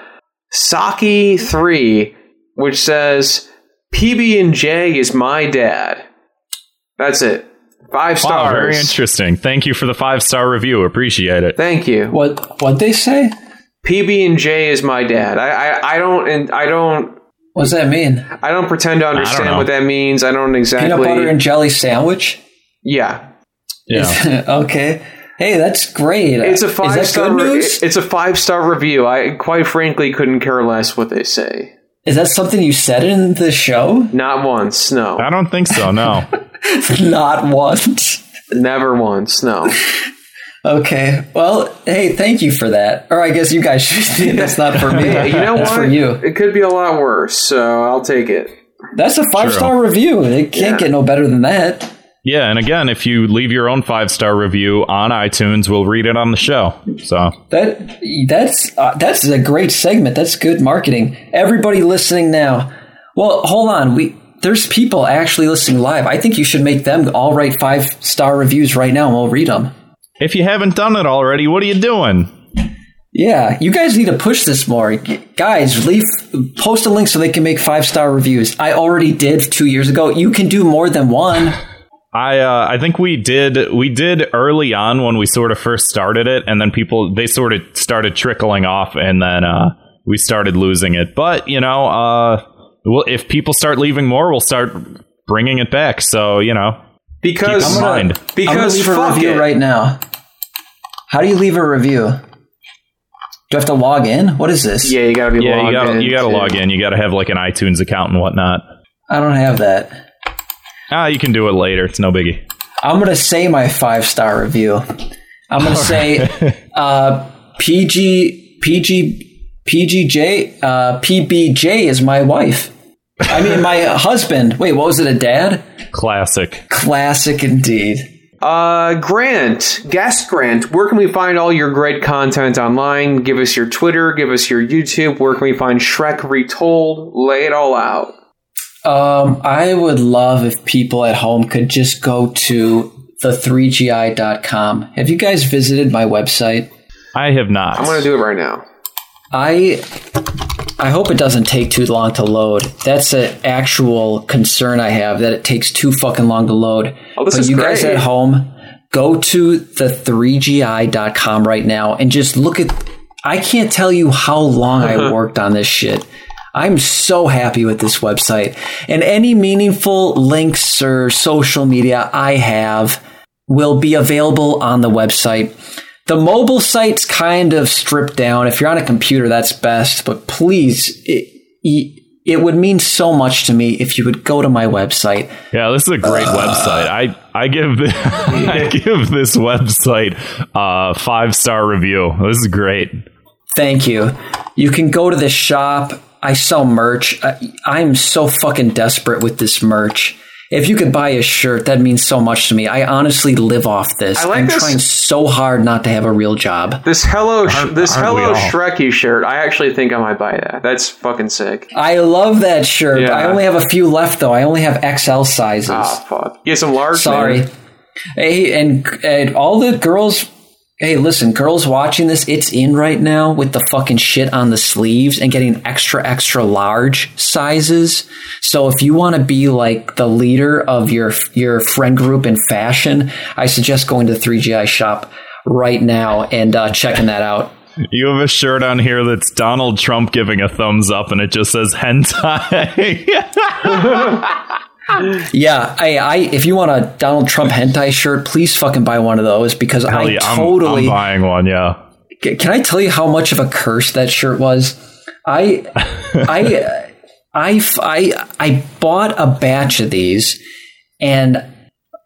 Saki three, which says PB and J is my dad. That's it. Five stars. Wow, stars. very interesting. Thank you for the five star review. Appreciate it. Thank you. What what they say? PB and J is my dad. I, I, I don't and I don't What does that mean? I don't pretend to understand what that means. I don't exactly. Peanut butter and jelly sandwich? yeah, Yeah. okay. Hey, that's great. it's a Is five that star. good re- news? it's a five star review. I quite frankly couldn't care less what they say. Is that something you said in the show? Not once. No. I don't think so. No. Not once. Never once. No. Okay. Well, hey, thank you for that. Or I guess you guys should. That's not for me. Yeah, you know That's what? for you. It could be a lot worse. So I'll take it. That's a five star review. It can't Yeah. get no better than that. Yeah, and again, if you leave your own five star review on iTunes, we'll read it on the show. So That that's uh, that's a great segment. That's good marketing. Everybody listening now. Well, hold on. We there's people actually listening live. I think you should make them all write five star reviews right now, and we'll read them. if you haven't done it already, what are you doing? Yeah, you guys need to push this more, guys. Leave post a link so they can make five star reviews. I already did two years ago. You can do more than one. I uh, I think we did we did early on when we sort of first started it, and then people they sort of started trickling off, and then uh, we started losing it. But you know, uh, well, if people start leaving more, we'll start bringing it back. So you know, Because Keep in mind. I'm gonna because leave a fuck review it. right now. How do you leave a review? Do I have to log in? What is this? Yeah, you gotta be yeah, logged you got in. to you got to too. log in. You got to have like an iTunes account and whatnot. I don't have that. Ah, you can do it later. It's no biggie. I'm gonna say my five star review. I'm gonna say uh, PG PG PGJ uh, PBJ is my wife. I mean my husband. Wait, what was it? A dad? Classic. Classic indeed. Uh, Grant, guest Grant, where can we find all your great content online? Give us your Twitter, give us your YouTube. Where can we find Shrek Retold? Lay it all out. Um, I would love if people at home could just go to the3gi.com. Have you guys visited my website? I have not. I'm gonna do it right now. I I hope it doesn't take too long to load. That's an actual concern I have that it takes too fucking long to load. Oh, this but is you guys at home, go to the 3gi.com right now and just look at I can't tell you how long I uh-huh. worked on this shit. I'm so happy with this website. And any meaningful links or social media I have will be available on the website. The mobile site's kind of stripped down. If you're on a computer, that's best. But please, it, it would mean so much to me if you would go to my website. Yeah, this is a great uh, website. I I give the, I give this website a five star review. This is great. Thank you. You can go to the shop. I sell merch. I, I'm so fucking desperate with this merch. If you could buy a shirt, that means so much to me. I honestly live off this. I like I'm this- trying so hard not to have a real job. This hello, sh- Aren't- this aren't hello all? Shreky shirt. I actually think I might buy that. That's fucking sick. I love that shirt. Yeah. I only have a few left though. I only have XL sizes. Ah, fuck. Get some large. Sorry. Hey, and, and all the girls. Hey, listen, girls watching this, it's in right now with the fucking shit on the sleeves and getting extra, extra large sizes. So if you want to be like the leader of your your friend group in fashion, I suggest going to 3GI shop right now and uh, checking that out. You have a shirt on here that's Donald Trump giving a thumbs up, and it just says hentai. Yeah, I, I if you want a Donald Trump hentai shirt, please fucking buy one of those because Hell I yeah, I'm- totally I'm buying one. Yeah. Can I tell you how much of a curse that shirt was? I, I, I, I, I bought a batch of these and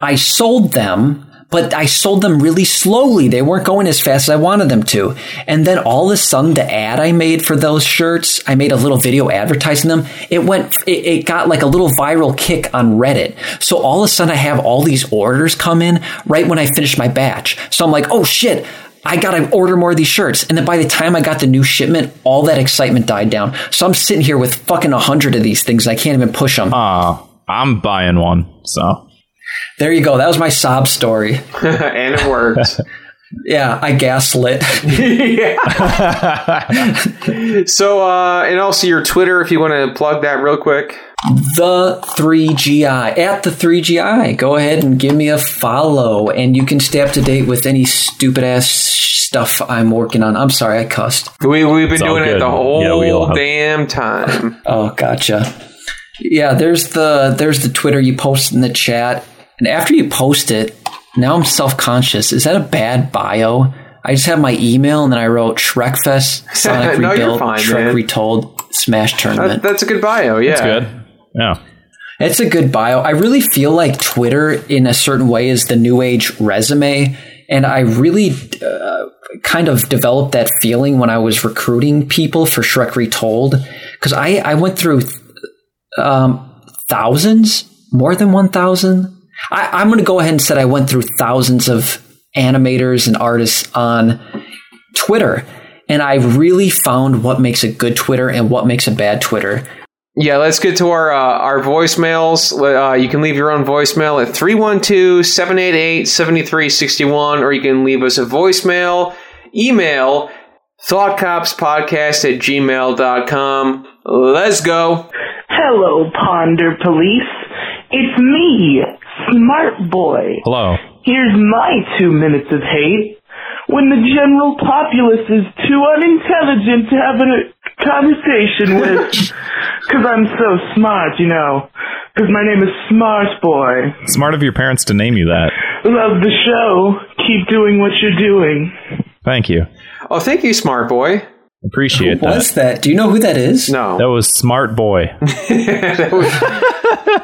I sold them, but I sold them really slowly. They weren't going as fast as I wanted them to. And then all of a sudden, the ad I made for those shirts, I made a little video advertising them. It went, it, it got like a little viral kick on Reddit. So all of a sudden, I have all these orders come in right when I finish my batch. So I'm like, oh shit. I gotta order more of these shirts. And then by the time I got the new shipment, all that excitement died down. So I'm sitting here with fucking a hundred of these things. I can't even push them. Uh, I'm buying one. So there you go. That was my sob story. and it worked. Yeah, I gaslit. So, uh, and also your Twitter, if you want to plug that real quick. the 3GI at the 3GI. Go ahead and give me a follow, and you can stay up to date with any stupid ass stuff I'm working on. I'm sorry, I cussed. We, we've been all doing it the whole Yeah, have- damn time. Oh, gotcha. Yeah, there's the there's the Twitter you post in the chat, and after you post it, now I'm self conscious. Is that a bad bio? I just have my email, and then I wrote Shrek Fest, Sonic No, you're Rebuilt, fine, Shrek man. Retold, Smash That, Tournament. that's a good bio, yeah. It's good. Yeah. It's a good bio. I really feel like Twitter, in a certain way, is the new age resume. And I really uh, kind of developed that feeling when I was recruiting people for Shrek Retold. Because I, I went through um, thousands, more than 1,000. I, I'm going to go ahead and say I went through thousands of animators and artists on Twitter. And I really found what makes a good Twitter and what makes a bad Twitter. Yeah, let's get to our uh, our voicemails. Uh, you can leave your own voicemail at 312-788-7361 or you can leave us a voicemail. Email thoughtcopspodcast at gmail.com. Let's go. Hello, Ponder Police. It's me, Smart Boy. Hello. Here's my two minutes of hate. When the general populace is too unintelligent to have a conversation with, because I'm so smart, you know. Because my name is Smart Boy. Smart of your parents to name you that. Love the show. Keep doing what you're doing. Thank you. Oh, thank you, smart boy. Appreciate that. What's that? Do you know who that is? No. That was Smart Boy. That was-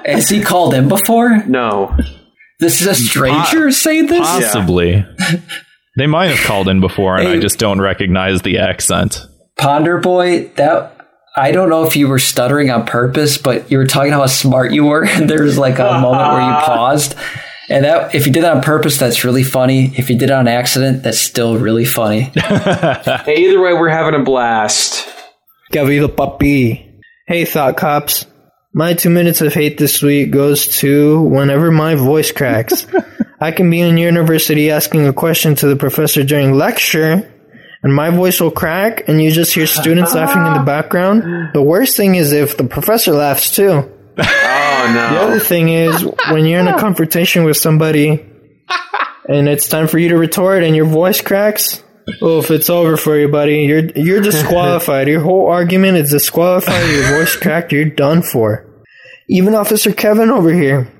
Has he called in before? no. This is a stranger Say this? Possibly. they might have called in before and I just don't recognize the accent. Ponder boy, that I don't know if you were stuttering on purpose, but you were talking how smart you were, and there's like a moment where you paused. And that if you did it on purpose, that's really funny. If you did it on accident, that's still really funny. Hey, either way, we're having a blast. Gabriel Papi. Hey, Thought Cops. My two minutes of hate this week goes to whenever my voice cracks. I can be in university asking a question to the professor during lecture, and my voice will crack, and you just hear students laughing in the background. The worst thing is if the professor laughs too. Ah. Oh, The other thing is when you're in a confrontation with somebody and it's time for you to retort and your voice cracks. Oof, it's over for you, buddy. You're you're disqualified. your whole argument is disqualified. Your voice cracked. You're done for. Even Officer Kevin over here,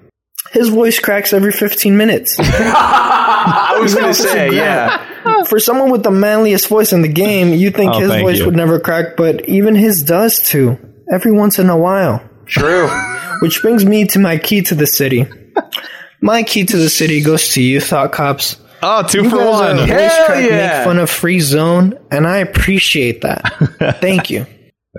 his voice cracks every 15 minutes. I was going to say, Grant. yeah. For someone with the manliest voice in the game, you think Oh, his voice you. would never crack, but even his does too. Every once in a while. True. Which brings me to my key to the city. My key to the city goes to you, Thought Cops. Oh, two You for one. Hell yeah. make fun of Free Zone, and I appreciate that. Thank you.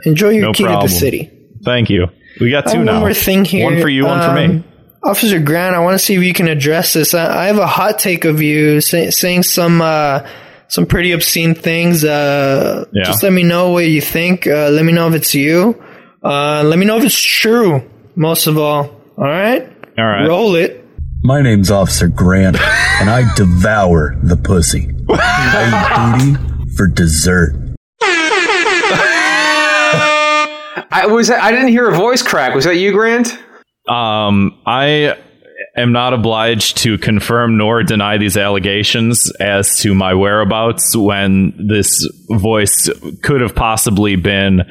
Enjoy your No key to the city. Thank you. We got I two now. one more thing here. One for you, one for me. Um, Officer Grant, I want to see if you can address this. I, I have a hot take of you say, saying some uh, some pretty obscene things. Uh, Yeah. Just let me know what you think. Uh, let me know if it's you. Uh, let me know if it's true. Most of all, all right. All right. Roll it. My name's Officer Grant, and I devour the pussy. I eat booty for dessert. I was. I didn't hear a voice crack. Was that you, Grant? Um, I am not obliged to confirm nor deny these allegations as to my whereabouts when this voice could have possibly been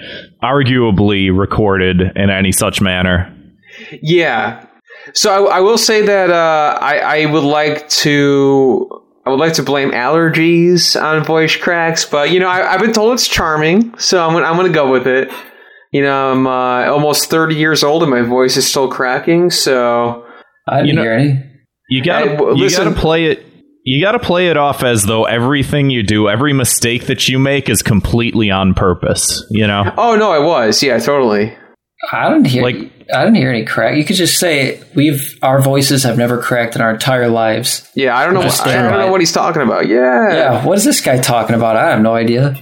arguably recorded in any such manner. Yeah. So I, I will say that uh, I, I would like to. I would like to blame allergies on voice cracks, but you know I, I've been told it's charming, so I'm gonna, I'm to go with it. You know, I'm uh, almost 30 years old and my voice is still cracking, so I didn't You know- hear any. You gotta, Hey, you gotta play it. You gotta play it off as though everything you do, every mistake that you make, is completely on purpose. You know, Oh no, I was. Yeah, totally. I didn't hear. Like- I didn't hear any crack. You could just say we've our voices have never cracked in our entire lives. Yeah, I don't know. Just I don't know what he's talking about. Yeah. Yeah, what is this guy talking about? I have no idea.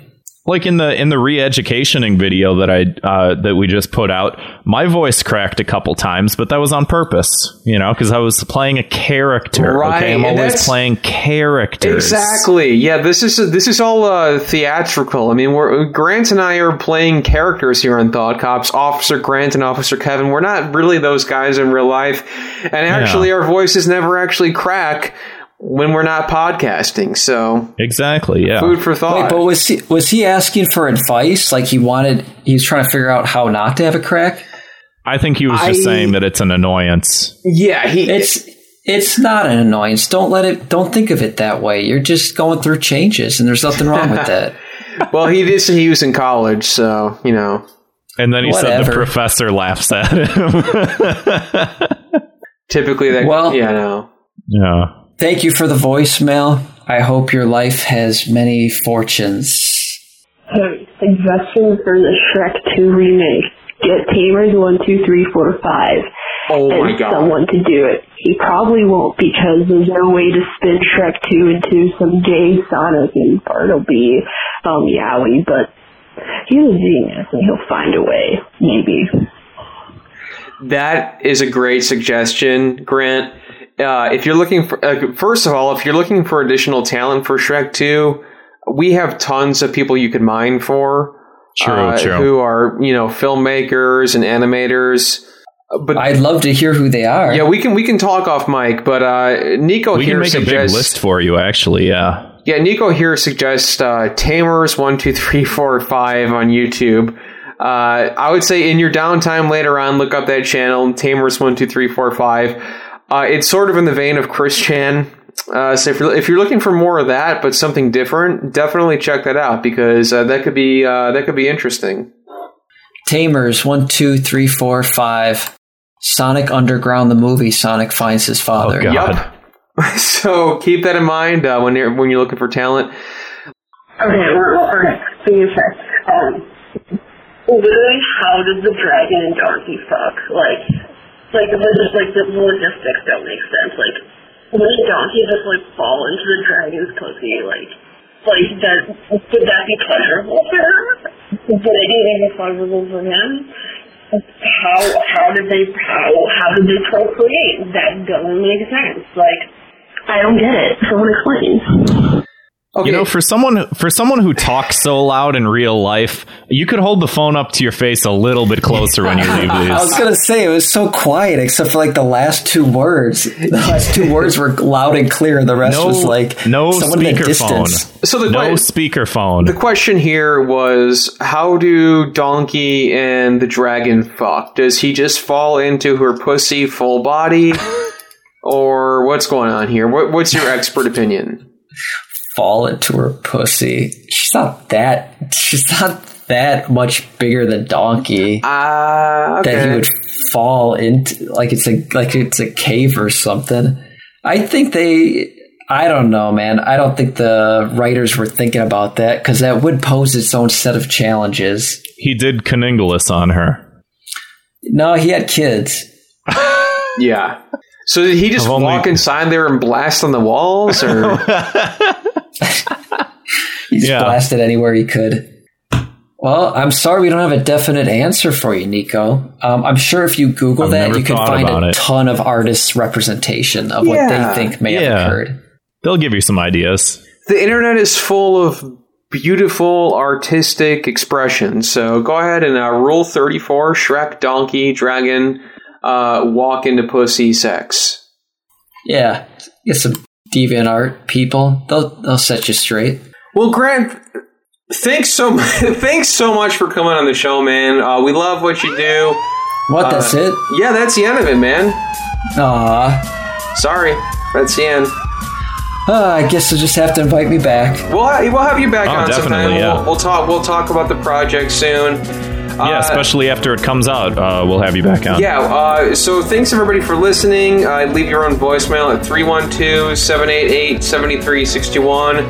Like in the in the re-educationing video that I uh, that we just put out, my voice cracked a couple times, but that was on purpose, you know, because I was playing a character. Right, okay, I'm and always playing characters. Exactly. Yeah, this is this is all uh, theatrical. I mean, we're Grant and I are playing characters here on Thought Cops. Officer Grant and Officer Kevin. We're not really those guys in real life, and actually, our voices never actually crack when we're not podcasting. So, Exactly. Yeah. food for thought. Wait, but was he was he asking for advice? Like he wanted, he was trying to figure out how not to have a crack. I think he was just I- saying that it's an annoyance. yeah, he. It's it's not an annoyance. Don't let it. Don't think of it that way. You're just going through changes, and there's nothing wrong with that. well, he did say he was in college, so you know. And then he said the professor laughs at him. Typically, that. Well- yeah, no. yeah. Thank you for the voicemail. I hope your life has many fortunes. suggestion for the Shrek 2 remake. Get Tamers 1, 2, 3, 4, 5 Oh my and god. someone to do it. He probably won't because there's no way to spin Shrek 2 into some gay Sonic and Bartleby, um, Yowie, but he's a genius and he'll find a way, maybe. That is a great suggestion, Grant. Uh, if you're looking for, uh, first of all, if you're looking for additional talent for Shrek 2, we have tons of people you could mine for. True, uh, true. Who are, you know, filmmakers and animators. Uh, But I'd love to hear who they are. yeah, we can we can talk off mic, but uh, Nico We here can make a big list for you, actually. Yeah. yeah, Nico here suggests uh, Tamers one two three four five on YouTube. Uh, I would say in your downtime later on, look up that channel, Tamers one two three four five. Uh, it's sort of in the vein of Chris Chan. Uh, so if you're, if you're looking for more of that, but something different, definitely check that out because uh, that could be uh, that could be interesting. Tamers one, two, three, four, five. Sonic Underground, the movie. Sonic finds his father. Oh, God. Yep. so keep that in mind uh, when you're when you're looking for talent. Okay, we're, okay, so you said, um, literally, how does the dragon and donkey fuck? Like, like, the, just, like, the logistics don't make sense. Like, the donkey just, like, fall into the dragon's pussy? Like, like, that, would that be pleasurable for her? Would it be even be pleasurable for him? How, how did they, how, how did they procreate? That doesn't make sense. Like, I don't get it. Someone explain. Okay, You know, for someone for someone who talks so loud in real life, you could hold the phone up to your face a little bit closer when you leave these. I was gonna say it was so quiet except for like the last two words. The last two words were loud and clear. The rest No, was like no someone in the speakerphone. distance. so the No que- speakerphone. The question here was how do Donkey and the dragon fuck? Does he just fall into her pussy full body? or what's going on here? What, what's your expert opinion? Fall into her pussy. She's not that. She's not that much bigger than Donkey. Ah, that he would fall into like it's a like it's a cave or something. I think they I don't know, man. I don't think the writers were thinking about that because that would pose its own set of challenges. he did cunnilingus on her. No, he had kids. Yeah. So did he just I've only- walk inside there and blast on the walls, or He Yeah. blasted anywhere he could. Well, I'm sorry we don't have a definite answer for you, Nico. Um, I'm sure if you Google I've that, you can find a it. ton of artists' representation of what they think may Yeah. have occurred. They'll give you some ideas. the internet is full of beautiful artistic expressions. So go ahead and uh, rule thirty four: Shrek, donkey, dragon, uh, walk into pussy, sex. Yeah, get some deviant art people. They'll they'll set you straight. Well, Grant, thanks so much. thanks so much for coming on the show, man. Uh, we love what you do. What? that's it? Yeah, that's the end of it, man. Aw. Sorry, that's the end. Uh, I guess you'll just have to invite me back. We'll ha- we'll have you back Oh, on sometime. yeah. We'll, we'll talk. We'll talk about the project soon. Yeah, especially after it comes out, uh, we'll have you back on. Yeah, uh, so thanks everybody for listening. Uh, leave your own voicemail at 312 788 7361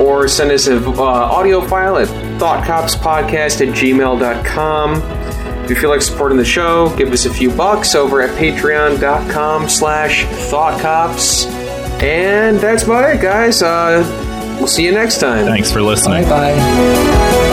or send us an uh, audio file at thoughtcopspodcast at gmail.com. If you feel like supporting the show, give us a few bucks over at patreon.com slash thoughtcops. And that's about it, guys. Uh, we'll see you next time. Thanks for listening. Bye bye.